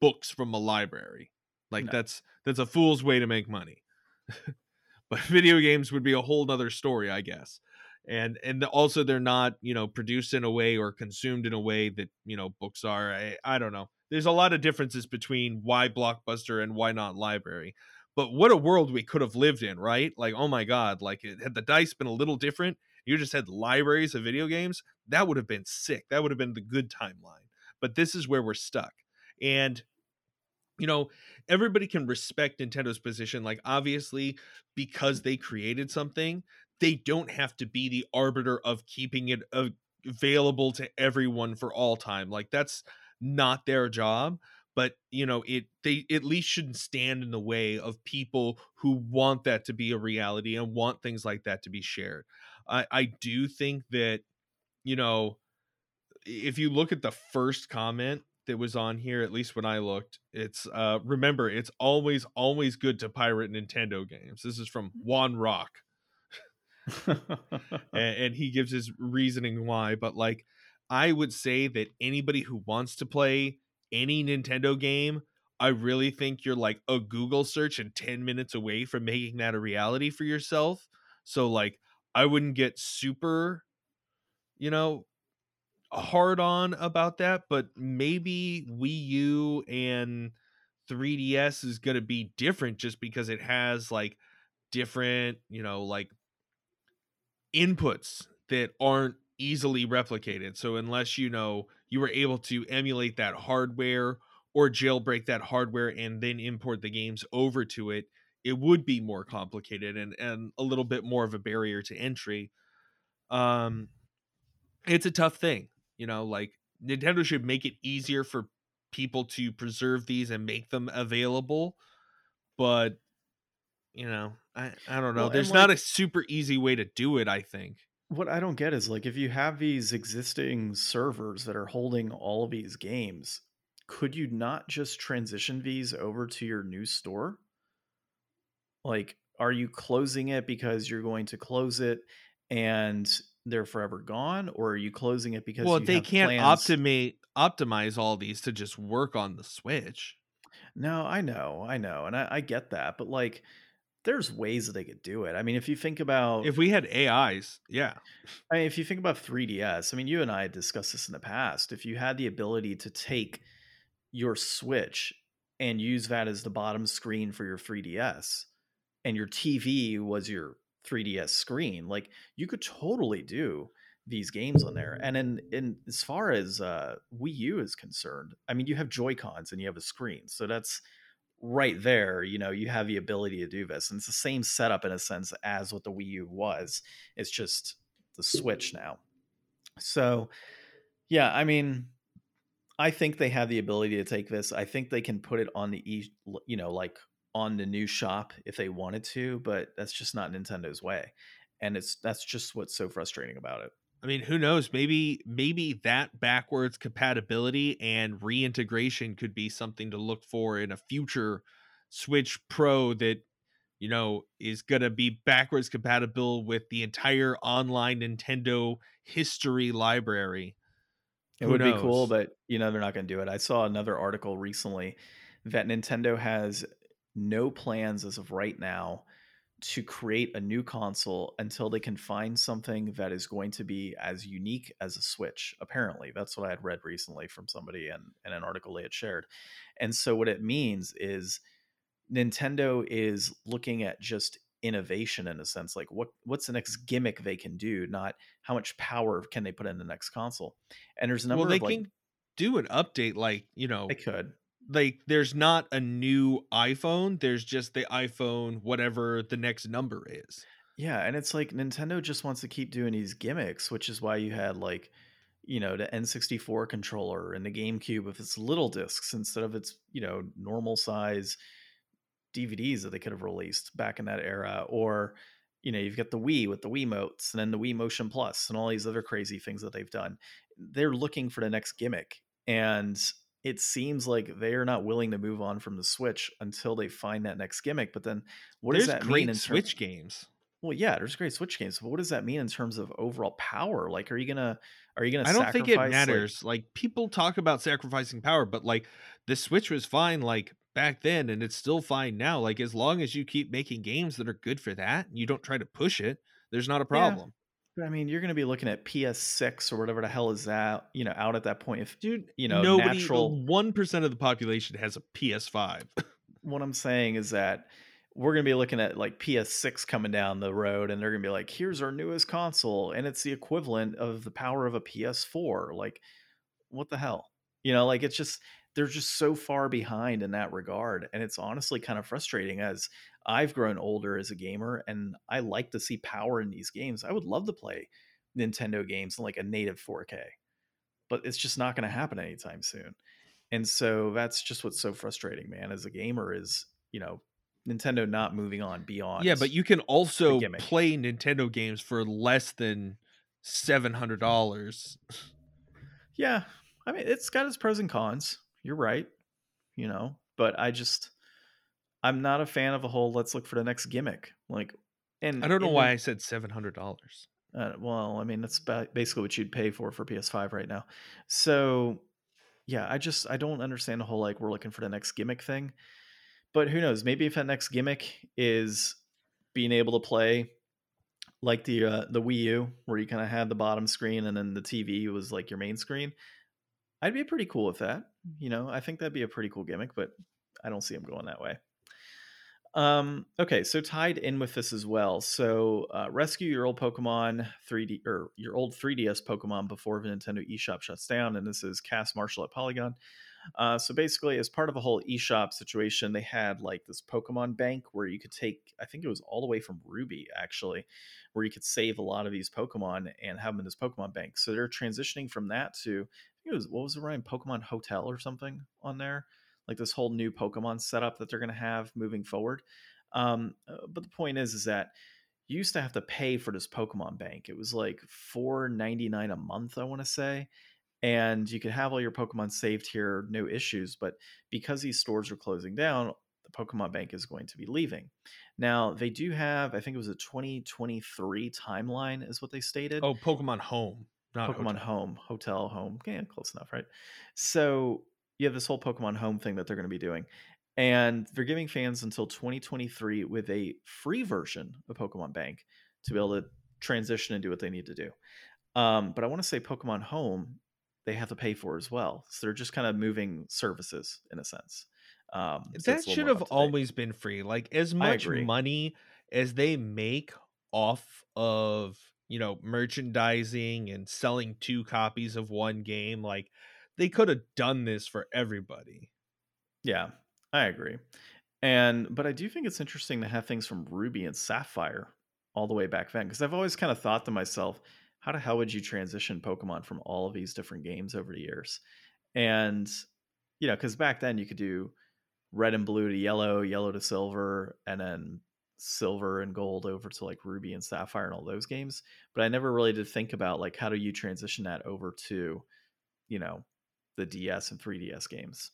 books from a library. Like no. that's that's a fool's way to make money. but video games would be a whole nother story, I guess. and and also they're not you know produced in a way or consumed in a way that you know books are I, I don't know there's a lot of differences between why blockbuster and why not library but what a world we could have lived in right like oh my god like it, had the dice been a little different you just had libraries of video games that would have been sick that would have been the good timeline but this is where we're stuck and you know everybody can respect nintendo's position like obviously because they created something they don't have to be the arbiter of keeping it available to everyone for all time like that's not their job but you know it they at least shouldn't stand in the way of people who want that to be a reality and want things like that to be shared i i do think that you know if you look at the first comment that was on here at least when i looked it's uh remember it's always always good to pirate nintendo games. This is from juan rock and, and he gives his reasoning why but like i would say that anybody who wants to play any nintendo game i really think you're like a google search and 10 minutes away from making that a reality for yourself. So like i wouldn't get super you know hard on about that, but maybe Wii U and 3DS is going to be different just because it has like different, you know, like inputs that aren't easily replicated. So unless you know you were able to emulate that hardware or jailbreak that hardware and then import the games over to it, it would be more complicated and and a little bit more of a barrier to entry. Um it's a tough thing you know, like Nintendo should make it easier for people to preserve these and make them available. But you know, I, I don't know. Well, There's like, not a super easy way to do it, I think. What I don't get is like if you have these existing servers that are holding all of these games, could you not just transition these over to your new store? Like, are you closing it because you're going to close it and they're forever gone, or are you closing it because well they can't plans... optimize optimize all these to just work on the Switch? No, I know, I know, and I, I get that, but like there's ways that they could do it. I mean, if you think about if we had AIs, yeah. I mean, if you think about 3DS, I mean, you and I had discussed this in the past. If you had the ability to take your Switch and use that as the bottom screen for your 3DS, and your TV was your 3DS screen. Like you could totally do these games on there. And in in as far as uh, Wii U is concerned, I mean, you have Joy Cons and you have a screen, so that's right there. You know, you have the ability to do this, and it's the same setup in a sense as what the Wii U was. It's just the Switch now. So, yeah, I mean, I think they have the ability to take this. I think they can put it on the e, you know, like on the new shop if they wanted to, but that's just not Nintendo's way. And it's that's just what's so frustrating about it. I mean, who knows? Maybe maybe that backwards compatibility and reintegration could be something to look for in a future Switch Pro that you know is going to be backwards compatible with the entire online Nintendo history library. It Who would knows? be cool, but you know they're not going to do it. I saw another article recently that Nintendo has no plans as of right now to create a new console until they can find something that is going to be as unique as a Switch. Apparently, that's what I had read recently from somebody in, in an article they had shared. And so, what it means is Nintendo is looking at just innovation in a sense like what what's the next gimmick they can do not how much power can they put in the next console and there's a number well they of, like, can do an update like you know they could like there's not a new iPhone, there's just the iPhone whatever the next number is. Yeah, and it's like Nintendo just wants to keep doing these gimmicks, which is why you had like you know the N64 controller and the GameCube with its little discs instead of its you know normal size DVDs that they could have released back in that era or you know you've got the Wii with the Wiimotes and then the Wii Motion Plus and all these other crazy things that they've done. They're looking for the next gimmick and it seems like they are not willing to move on from the Switch until they find that next gimmick. But then, what there's does that mean in Switch games? Well, yeah, there's great Switch games. But what does that mean in terms of overall power? Like, are you gonna are you gonna? I don't think it matters. Like, like people talk about sacrificing power, but like the Switch was fine like back then, and it's still fine now. Like as long as you keep making games that are good for that, you don't try to push it. There's not a problem. But I mean, you're going to be looking at PS6 or whatever the hell is that, you know, out at that point. If Dude, you know, nobody, uh, natural. one percent of the population has a PS5. What I'm saying is that we're going to be looking at like PS6 coming down the road, and they're going to be like, "Here's our newest console, and it's the equivalent of the power of a PS4." Like, what the hell? You know, like it's just they're just so far behind in that regard, and it's honestly kind of frustrating as I've grown older as a gamer, and I like to see power in these games. I would love to play Nintendo games in like a native 4K, but it's just not going to happen anytime soon. And so that's just what's so frustrating, man. As a gamer, is you know Nintendo not moving on beyond. yeah, but you can also play Nintendo games for less than seven hundred dollars. yeah, I mean it's got its pros and cons. You're right, you know, but I just I'm not a fan of a whole let's look for the next gimmick. Like, and I don't know why I said seven hundred dollars. Uh, well, I mean, that's basically what you'd pay for for PS5 right now. So, yeah, I just I don't understand the whole like we're looking for the next gimmick thing. But who knows? Maybe if that next gimmick is being able to play like the uh, the Wii U, where you kind of had the bottom screen and then the TV was like your main screen, I'd be pretty cool with that. You know, I think that'd be a pretty cool gimmick, but I don't see them going that way. Um, okay, so tied in with this as well. So, uh, rescue your old Pokemon 3D or your old 3DS Pokemon before the Nintendo eShop shuts down. And this is Cass Marshall at Polygon. Uh, so basically, as part of a whole eShop situation, they had like this Pokemon bank where you could take, I think it was all the way from Ruby actually, where you could save a lot of these Pokemon and have them in this Pokemon bank. So they're transitioning from that to, I think it was, what was the rhyme? Pokemon Hotel or something on there? Like this whole new Pokemon setup that they're going to have moving forward. Um, uh, but the point is, is that you used to have to pay for this Pokemon bank. It was like four ninety nine a month, I want to say, and you could have all your Pokemon saved here, no issues. But because these stores are closing down, the Pokemon bank is going to be leaving. Now they do have, I think it was a twenty twenty three timeline, is what they stated. Oh, Pokemon Home, not Pokemon Hotel. Home, Hotel Home. Yeah, close enough, right? So you have this whole Pokemon Home thing that they're going to be doing. And they're giving fans until 2023 with a free version of Pokemon Bank to be able to transition and do what they need to do. Um, but I want to say Pokemon Home, they have to pay for as well. So they're just kind of moving services in a sense. Um, so that should have always been free. Like as much money as they make off of you know merchandising and selling two copies of one game, like they could have done this for everybody. Yeah, I agree. And but I do think it's interesting to have things from Ruby and Sapphire all the way back then because I've always kind of thought to myself, how the hell would you transition Pokemon from all of these different games over the years? And you know, because back then you could do red and blue to yellow, yellow to silver, and then silver and gold over to like Ruby and Sapphire and all those games. But I never really did think about like how do you transition that over to, you know, the DS and 3DS games.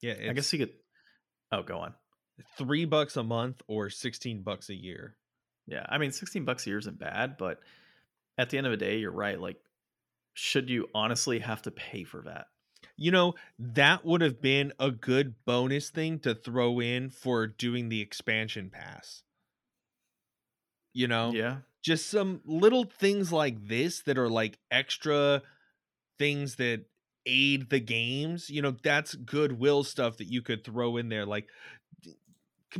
Yeah, I guess you could. Oh, go on. three bucks a month or sixteen bucks a year. Yeah, I mean, sixteen bucks a year isn't bad, but at the end of the day, you're right. Like, should you honestly have to pay for that? You know, that would have been a good bonus thing to throw in for doing the expansion pass. You know, Yeah, just some little things like this that are like extra things that aid the games. You know, that's goodwill stuff that you could throw in there. Like,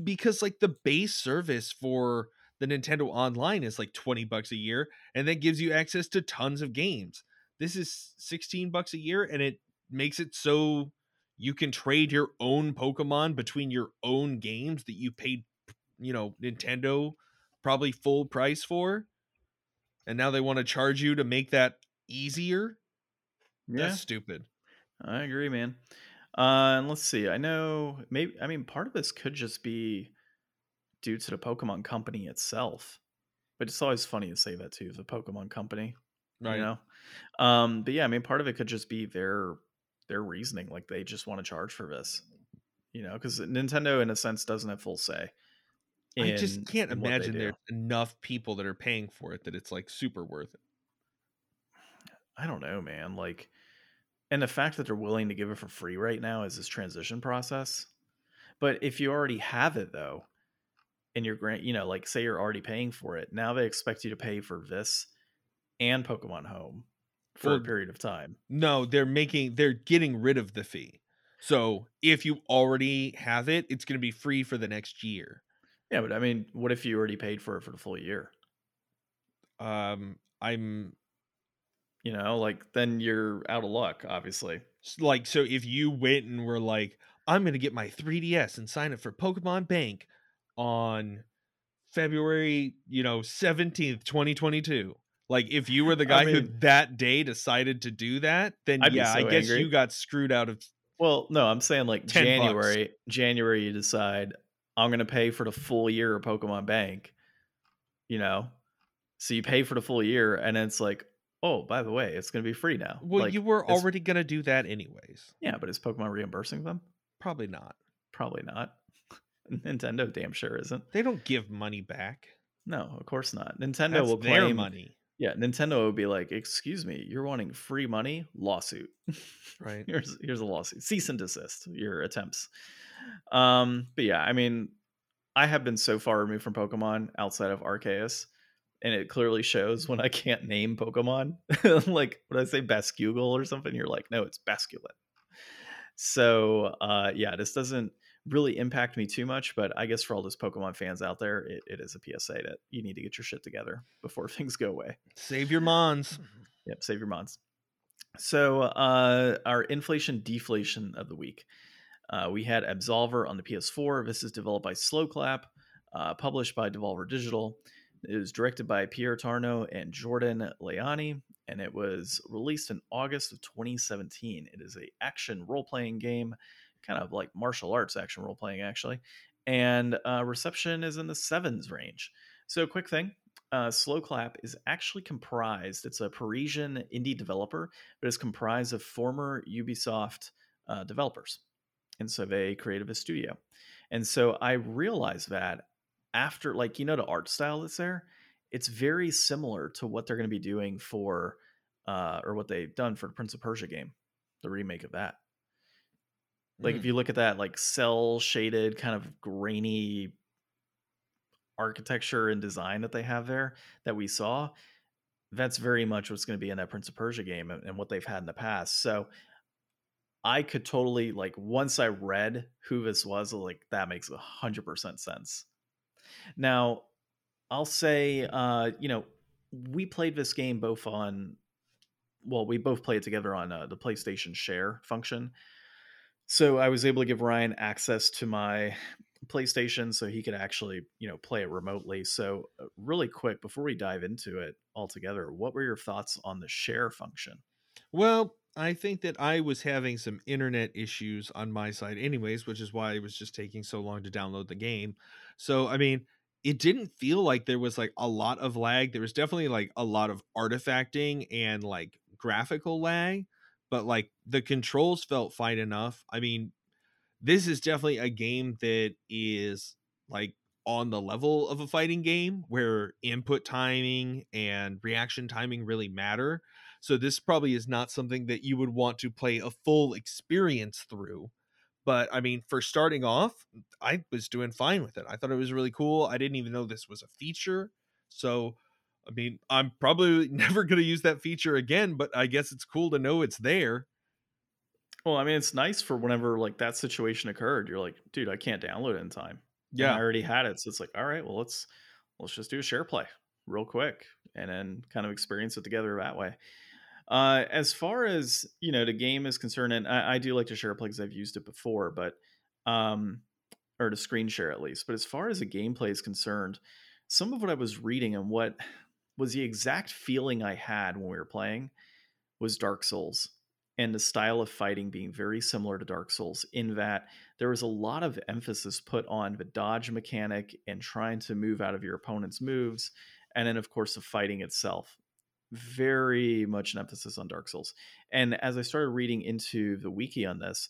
because like the base service for the Nintendo Online is like 20 bucks a year and that gives you access to tons of games. This is 16 bucks a year and it makes it so you can trade your own Pokemon between your own games that you paid, you know, Nintendo probably full price for. And now they want to charge you to make that easier. Yeah, That's stupid. I agree, man. Uh, and let's see. I know maybe. I mean, part of this could just be due to the Pokemon Company itself, but it's always funny to say that too. The Pokemon Company, Right. you know. Um, but yeah, I mean, part of it could just be their their reasoning, like they just want to charge for this, you know, because Nintendo, in a sense, doesn't have full say. I just can't in imagine there's enough people that are paying for it that it's like super worth it. I don't know, man. Like, and the fact that they're willing to give it for free right now is this transition process. But if you already have it though, and you're grant, you know, like say you're already paying for it, now they expect you to pay for this and Pokemon Home for Well, a period of time. No, they're making they're getting rid of the fee. So if you already have it, it's going to be free for the next year. Yeah, but I mean, what if you already paid for it for the full year? Um, I'm You know, like then you're out of luck, obviously. like, so if you went and were like, I'm going to get my 3DS and sign up for Pokemon Bank on February, you know, 17th, 2022. Like if you were the I guy who that day decided to do that, then I'd yeah, I guess angry. you got screwed out of Well, no, I'm saying like 10 bucks. January. January, you decide I'm going to pay for the full year of Pokemon Bank. You know, so you pay for the full year, and it's like, oh, by the way, it's going to be free now. Well, Like, you were already going to do that anyways. Yeah, but is Pokemon reimbursing them? Probably not. Probably not. Nintendo damn sure isn't. They don't give money back. No, of course not. Nintendo That's will their claim money, Yeah, Nintendo would be like, "Excuse me, you're wanting free money? Lawsuit. right? here's here's a lawsuit. Cease and desist your attempts." Um, but yeah, I mean, I have been so far removed from Pokemon outside of Arceus, and it clearly shows when I can't name Pokemon. like, would I say Bascule or something? You're like, no, it's Basculin. So uh, yeah, this doesn't really impact me too much, but I guess for all those Pokemon fans out there, it, it is a PSA that you need to get your shit together before things go away. Save your mons. Yep, save your mons. So uh, our inflation deflation of the week. Uh, we had Absolver on the PS4. This is developed by Sloclap, uh, published by Devolver Digital. It was directed by Pierre Tarno and Jordan Layani, and it was released in August of 2017. It is a action role playing game, kind of like martial arts action role playing actually, and uh, reception is in the sevens range. So, quick thing: uh, Sloclap is actually comprised. It's a Parisian indie developer, but it's comprised of former Ubisoft uh, developers, and so they created a studio. And so I realized that after, like you know, the art style that's there, it's very similar to what they're going to be doing for, uh, or what they've done for the Prince of Persia game, the remake of that. Like if Mm. you look at that, like cell shaded, kind of grainy architecture and design that they have there that we saw, that's very much what's going to be in that Prince of Persia game and, and what they've had in the past. So I could totally like once I read who this was, like that makes a hundred percent sense. Now, I'll say, uh, you know, we played this game both on, well, we both played together on uh, the PlayStation Share function. So I was able to give Ryan access to my PlayStation so he could actually, you know, play it remotely. So, uh, really quick before we dive into it altogether, what were your thoughts on the share function? Well, I think that I was having some internet issues on my side, anyways, which is why it was just taking so long to download the game. So, I mean, it didn't feel like there was like a lot of lag. There was definitely like a lot of artifacting and like graphical lag, but like the controls felt fine enough. I mean, this is definitely a game that is like on the level of a fighting game where input timing and reaction timing really matter. So this probably is not something that you would want to play a full experience through. But I mean, for starting off, I was doing fine with it. I thought it was really cool. I didn't even know this was a feature. So, I mean, I'm probably never going to use that feature again, but I guess it's cool to know it's there. Well, I mean, it's nice for whenever like that situation occurred. You're like, dude, I can't download it in time. And I already had it, so it's like, all right, well, let's let's just do a share play real quick, and then kind of experience it together that way. Uh, as far as you know, the game is concerned, and I, I do like to share because I've used it before, but um, or to screen share at least. But as far as the gameplay is concerned, some of what I was reading and what was the exact feeling I had when we were playing was Dark Souls and the style of fighting being very similar to Dark Souls in that there was a lot of emphasis put on the dodge mechanic and trying to move out of your opponent's moves. And then, of course, the fighting itself. Very much an emphasis on Dark Souls. And as I started reading into the wiki on this,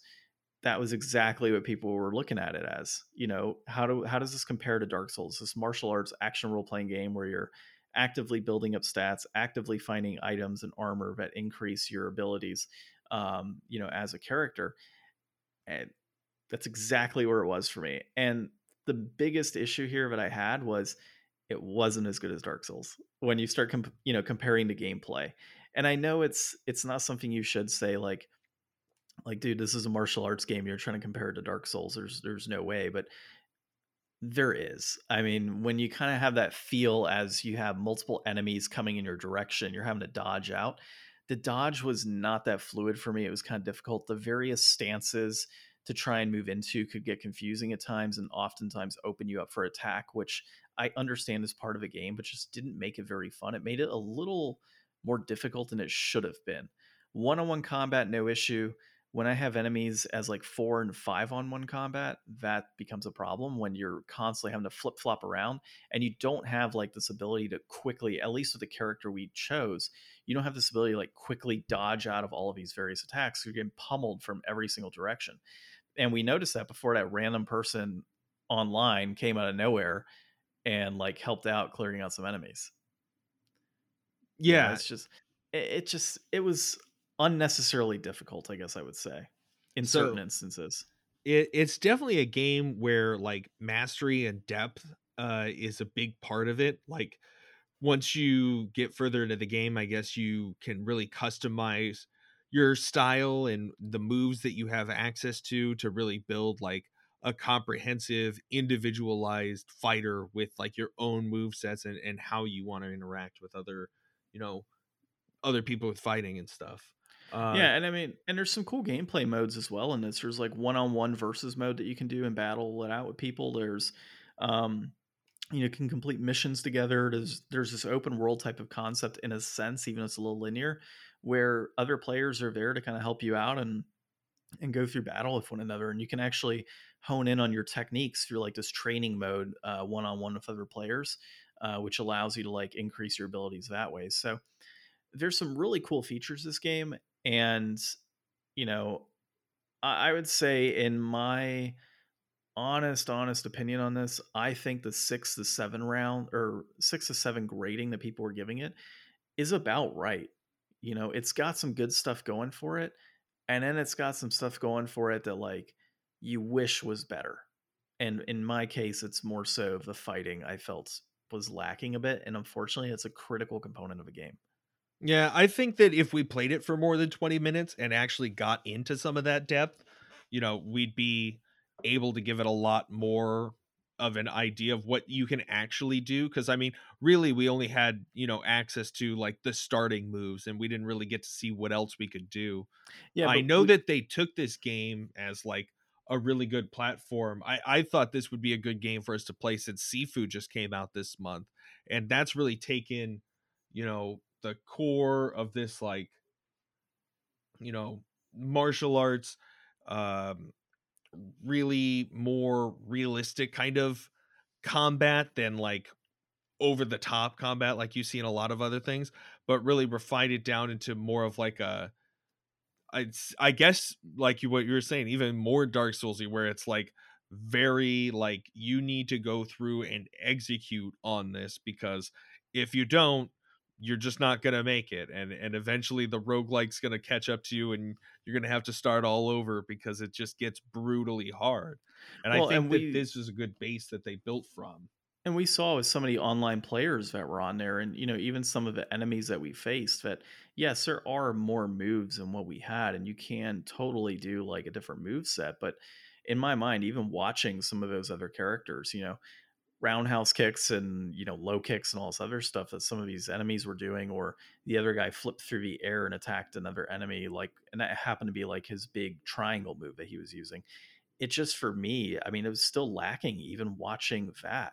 that was exactly what people were looking at it as. You know, how do how does this compare to Dark Souls? This martial arts action role playing game where you're actively building up stats, actively finding items and armor that increase your abilities, um, you know, as a character. And that's exactly where it was for me. And the biggest issue here that I had was it wasn't as good as Dark Souls when you start comp- you know comparing the gameplay. And I know it's it's not something you should say like like dude this is a martial arts game you're trying to compare it to Dark Souls there's there's no way but there is. I mean, when you kind of have that feel as you have multiple enemies coming in your direction, you're having to dodge out. The dodge was not that fluid for me. It was kind of difficult. The various stances to try and move into could get confusing at times and oftentimes open you up for attack, which I understand is part of a game, but just didn't make it very fun. It made it a little more difficult than it should have been. One on one combat, no issue when I have enemies as like four and five on one combat, that becomes a problem when you're constantly having to flip flop around and you don't have like this ability to quickly, at least with the character we chose, you don't have this ability to like quickly dodge out of all of these various attacks. You're getting pummeled from every single direction. And we noticed that before that random person online came out of nowhere and like helped out clearing out some enemies. Yeah. You know, it's just, it, it just, it was unnecessarily difficult, I guess I would say, in so certain instances. It, it's definitely a game where like mastery and depth uh, is a big part of it. Like once you get further into the game, I guess you can really customize your style and the moves that you have access to to really build like a comprehensive individualized fighter with like your own move sets and, and how you want to interact with other you know other people with fighting and stuff uh, yeah, and I mean, and there's some cool gameplay modes as well and. There's like one-on-one versus mode that you can do and battle it out with people. There's, um, you know, can complete missions together. There's there's this open world type of concept in a sense, even if it's a little linear, where other players are there to kind of help you out and and go through battle with one another, and you can actually hone in on your techniques through like this training mode, uh, one-on-one with other players, uh, which allows you to like increase your abilities that way. So there's some really cool features this game and you know I, would say in my honest honest opinion on this i think the six to seven round or six to seven grading that people were giving it is about right you know it's got some good stuff going for it and then it's got some stuff going for it that like you wish was better and in my case it's more so the fighting i felt was lacking a bit and unfortunately it's a critical component of a game. Yeah, I think that if we played it for more than 20 minutes and actually got into some of that depth, you know, we'd be able to give it a lot more of an idea of what you can actually do because i mean really we only had you know access to like the starting moves and we didn't really get to see what else we could do. Yeah i know we- that they took this game as like a really good platform. I i thought this would be a good game for us to play since Sifu just came out this month and that's really taken you know the core of this like you know martial arts um really more realistic kind of combat than like over the top combat like you see in a lot of other things but really refined it down into more of like a I, I guess like you what you were saying even more dark soulsy where it's like very like you need to go through and execute on this because if you don't you're just not going to make it and and eventually the roguelike's going to catch up to you and you're going to have to start all over because it just gets brutally hard and well, i think and we, that this is a good base that they built from. And we saw with so many online players that were on there and you know even some of the enemies that we faced that yes there are more moves than what we had and you can totally do like a different move set but in my mind even watching some of those other characters you know roundhouse kicks and you know low kicks and all this other stuff that some of these enemies were doing or the other guy flipped through the air and attacked another enemy like and that happened to be like his big triangle move that he was using. It just for me i mean it was still lacking even watching that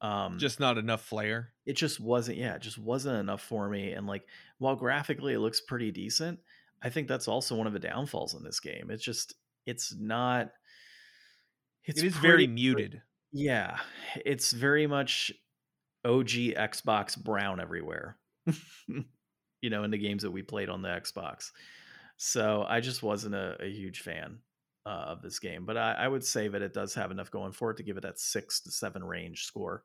um just not enough flair? it just wasn't yeah it just wasn't enough for me and like while graphically it looks pretty decent i think that's also one of the downfalls in this game. It's just it's not it's it is very muted yeah, it's very much OG Xbox brown everywhere. you know, in the games that we played on the Xbox. So I just wasn't a, a huge fan uh, of this game, but I, I, would say that it does have enough going for it to give it that six to seven range score.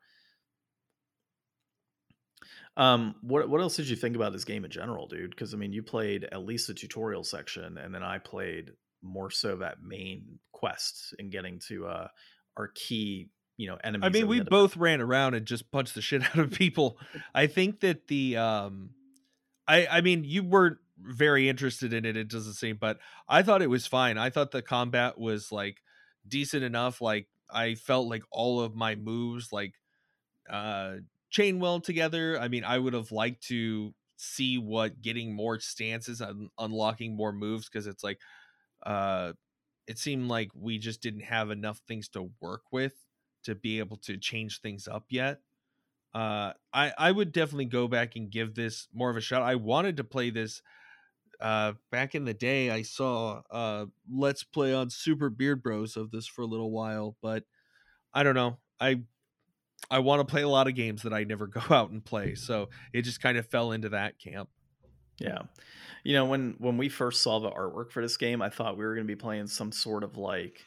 Um, what what else did you think about this game in general, dude? Because I mean, you played at least the tutorial section, and then I played more so that main quest and getting to uh, our key you know enemies. I mean, we both ran around and just punched the shit out of people. I think that the um I I mean, you weren't very interested in it, it doesn't seem, but I thought it was fine. I thought the combat was like decent enough. Like I felt like all of my moves like uh chain well together. I mean, I would have liked to see what getting more stances and unlocking more moves because it's like uh it seemed like we just didn't have enough things to work with to be able to change things up yet. Uh, I I would definitely go back and give this more of a shot. I wanted to play this uh, back in the day. I saw uh, Let's Play on Super Beard Bros of this for a little while, but I don't know. I I want to play a lot of games that I never go out and play, so it just kind of fell into that camp. Yeah. You know, when when we first saw the artwork for this game, I thought we were going to be playing some sort of like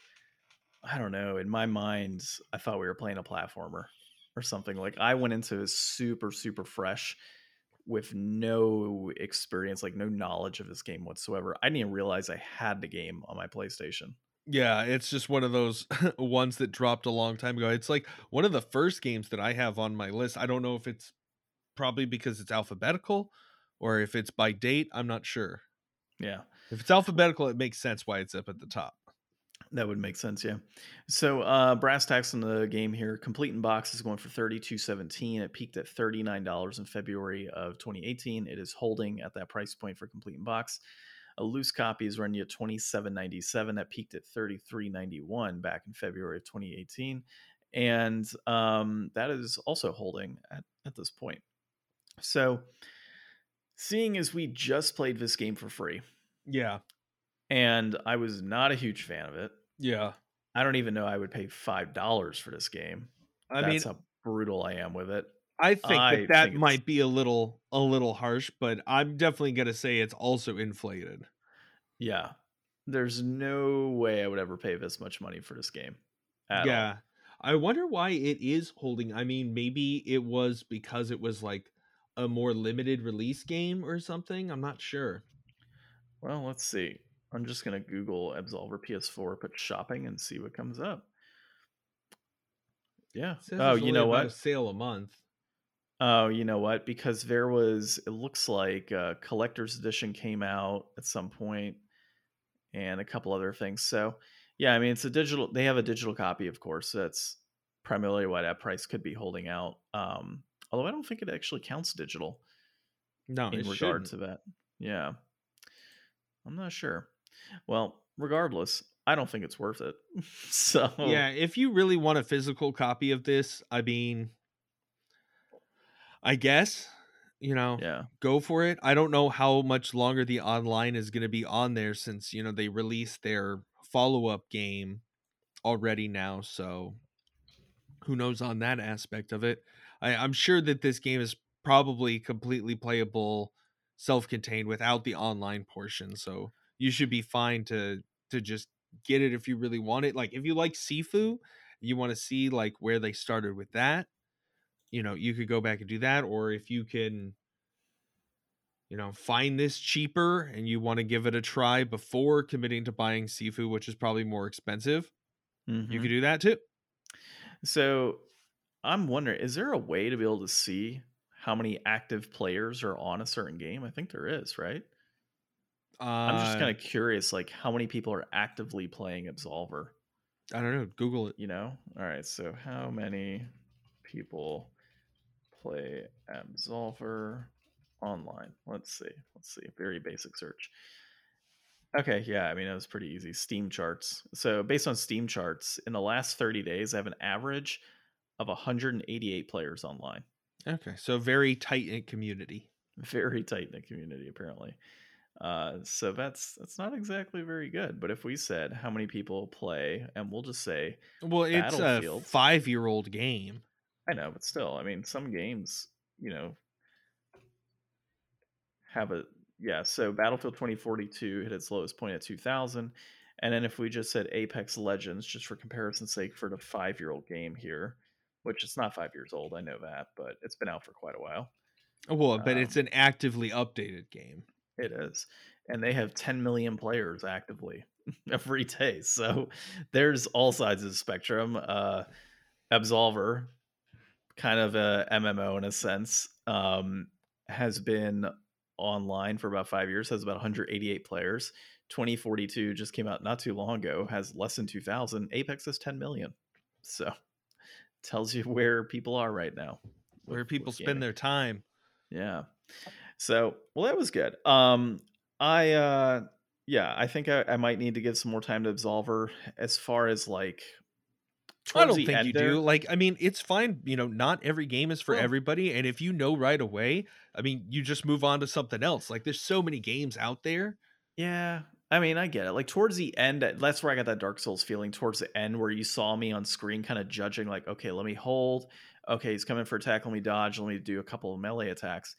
I don't know, in my mind, I thought we were playing a platformer or something. Like I went into this super super fresh with no experience, like no knowledge of this game whatsoever. I didn't even realize I had the game on my PlayStation. Yeah, it's just one of those ones that dropped a long time ago. It's like one of the first games that I have on my list. I don't know if it's probably because it's alphabetical or if it's by date. I'm not sure. Yeah. If it's alphabetical, it makes sense why it's up at the top. That would make sense, yeah. So uh brass tacks in the game here. Complete in box is going for thirty two seventeen. It peaked at thirty nine dollars in February of twenty eighteen. It is holding at that price point for complete in box. A loose copy is running at twenty seven ninety seven. That peaked at thirty three ninety one back in February of twenty eighteen, and um, that is also holding at at this point. So, seeing as we just played this game for free, Yeah. and I was not a huge fan of it. Yeah. I don't even know I would pay five dollars for this game. I That's mean, how brutal I am with it. I think I that that think might be a little a little harsh, but I'm definitely going to say it's also inflated. Yeah, there's no way I would ever pay this much money for this game. Yeah. all. I wonder why it is holding. I mean, maybe it was because it was like a more limited release game or something. I'm not sure. Well, let's see. I'm just gonna Google Absolver PS4, put shopping, and see what comes up. Yeah. Oh, you know what? A sale a month. Oh, you know what? Because there was, it looks like a collector's edition came out at some point, and a couple other things. So, yeah, I mean, it's a digital. They have a digital copy, of course. That's primarily why that price could be holding out. Um, although I don't think it actually counts digital No, in regard shouldn't. to that. Yeah, I'm not sure. Well, regardless, I don't think it's worth it. so, Yeah, if you really want a physical copy of this, I mean, I guess you know, yeah, go for it. I don't know how much longer the online is going to be on there since you know they released their follow up game already now. So who knows on that aspect of it? I, I'm sure that this game is probably completely playable, self contained without the online portion. So you should be fine to to just get it if you really want it. Like if you like Sifu, you want to see like where they started with that you know you could go back and do that or if you can you know find this cheaper and you want to give it a try before committing to buying Sifu which is probably more expensive you Mhm. could do that too So I'm wondering, is there a way to be able to see how many active players are on a certain game? I think there is, right? I'm just Uh, kind of curious, like how many people are actively playing Absolver. i don't know google it You know? All right. So how many people play Absolver online? Let's see. Let's see. Very basic search. Okay, yeah, I mean it was pretty easy. Steam charts. So based on Steam charts, in the last 30 days, I have an average of 188 players online. okay so very tight knit community Very tight knit community, apparently. Uh, so that's that's not exactly very good. But if we said how many people play, and we'll just say, well it's a five year old game I know, but still, I mean, some games, you know, have a yeah. So Battlefield 2042 hit its lowest point at 2000, and then if we just said Apex Legends, just for comparison's sake, for the five year old game here, which it's not five years old, I know that, but it's been out for quite a while. well but it's Um, an actively updated game It is. And they have 10 million players actively every day. So there's all sides of the spectrum. Uh, Absolver, kind of a MMO in a sense, um, has been online for about five years, has about 188 players. 2042 just came out not too long ago, has less than 2,000. Apex has 10 million. So tells you where people are right now. Where with- people with spend gaming. their time. Yeah. So, well, that was good. Um, I, uh, yeah, I think I, I might need to give some more time to Absolver as far as like. I don't think you there- do. Like, I mean, it's fine. You know, not every game is for everybody. And if you know right away, I mean, you just move on to something else. Like, there's so many games out there. Yeah. I mean, I get it. Like towards the end, that's where I got that Dark Souls feeling towards the end where you saw me on screen kind of judging, like, okay, let me hold. Okay, he's coming for attack. Let me dodge. Let me do a couple of melee attacks.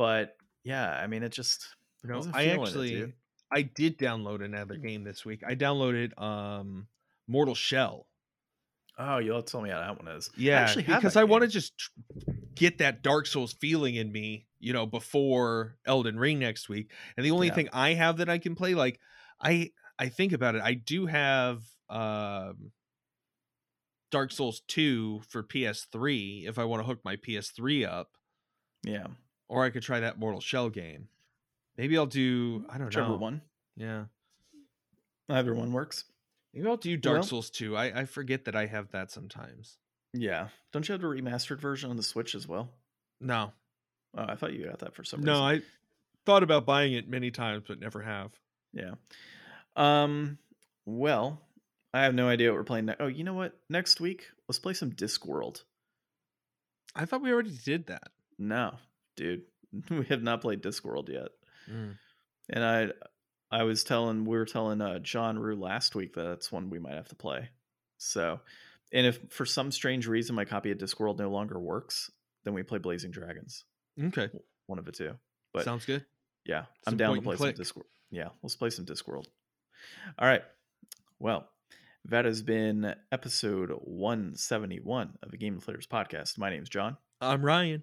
But yeah, I mean, it just. You know, I feeling it, actually. I did download another game this week. I downloaded um Mortal Shell. Oh, you'll have to tell me how that one is. Yeah, actually have because I want to just get that Dark Souls feeling in me, you know, before Elden Ring next week. And the only Yeah. thing I have that I can play, like, I I think about it, I do have um Dark Souls 2 for PS3 if I want to hook my PS3 up, Yeah. Or I could try that Mortal Shell game. Maybe I'll do I don't Whichever know. one. Yeah. Either one works. Maybe I'll do Dark Souls 2. I, I forget that I have that sometimes. Yeah. Don't you have the remastered version on the Switch as well? No. Oh, I thought you got that for some No, reason. No, I thought about buying it many times but never have. Yeah. Um. Well, I have no idea what we're playing. Ne- oh, you know what? Next week, let's play some Discworld. I thought we already did that. No, dude, we have not played Discworld yet. Mm. And I, I was telling, we were telling uh, John Rue last week that that's one we might have to play. So, and if for some strange reason my copy of Discworld no longer works, then we play Blazing Dragons. Okay. One of the two. But Sounds good. Yeah, Some I'm down to play some. Discworld. Yeah, let's play some Discworld. All right. Well, that has been episode 171 of the Game Deflators podcast. My name's John, I'm Ryan.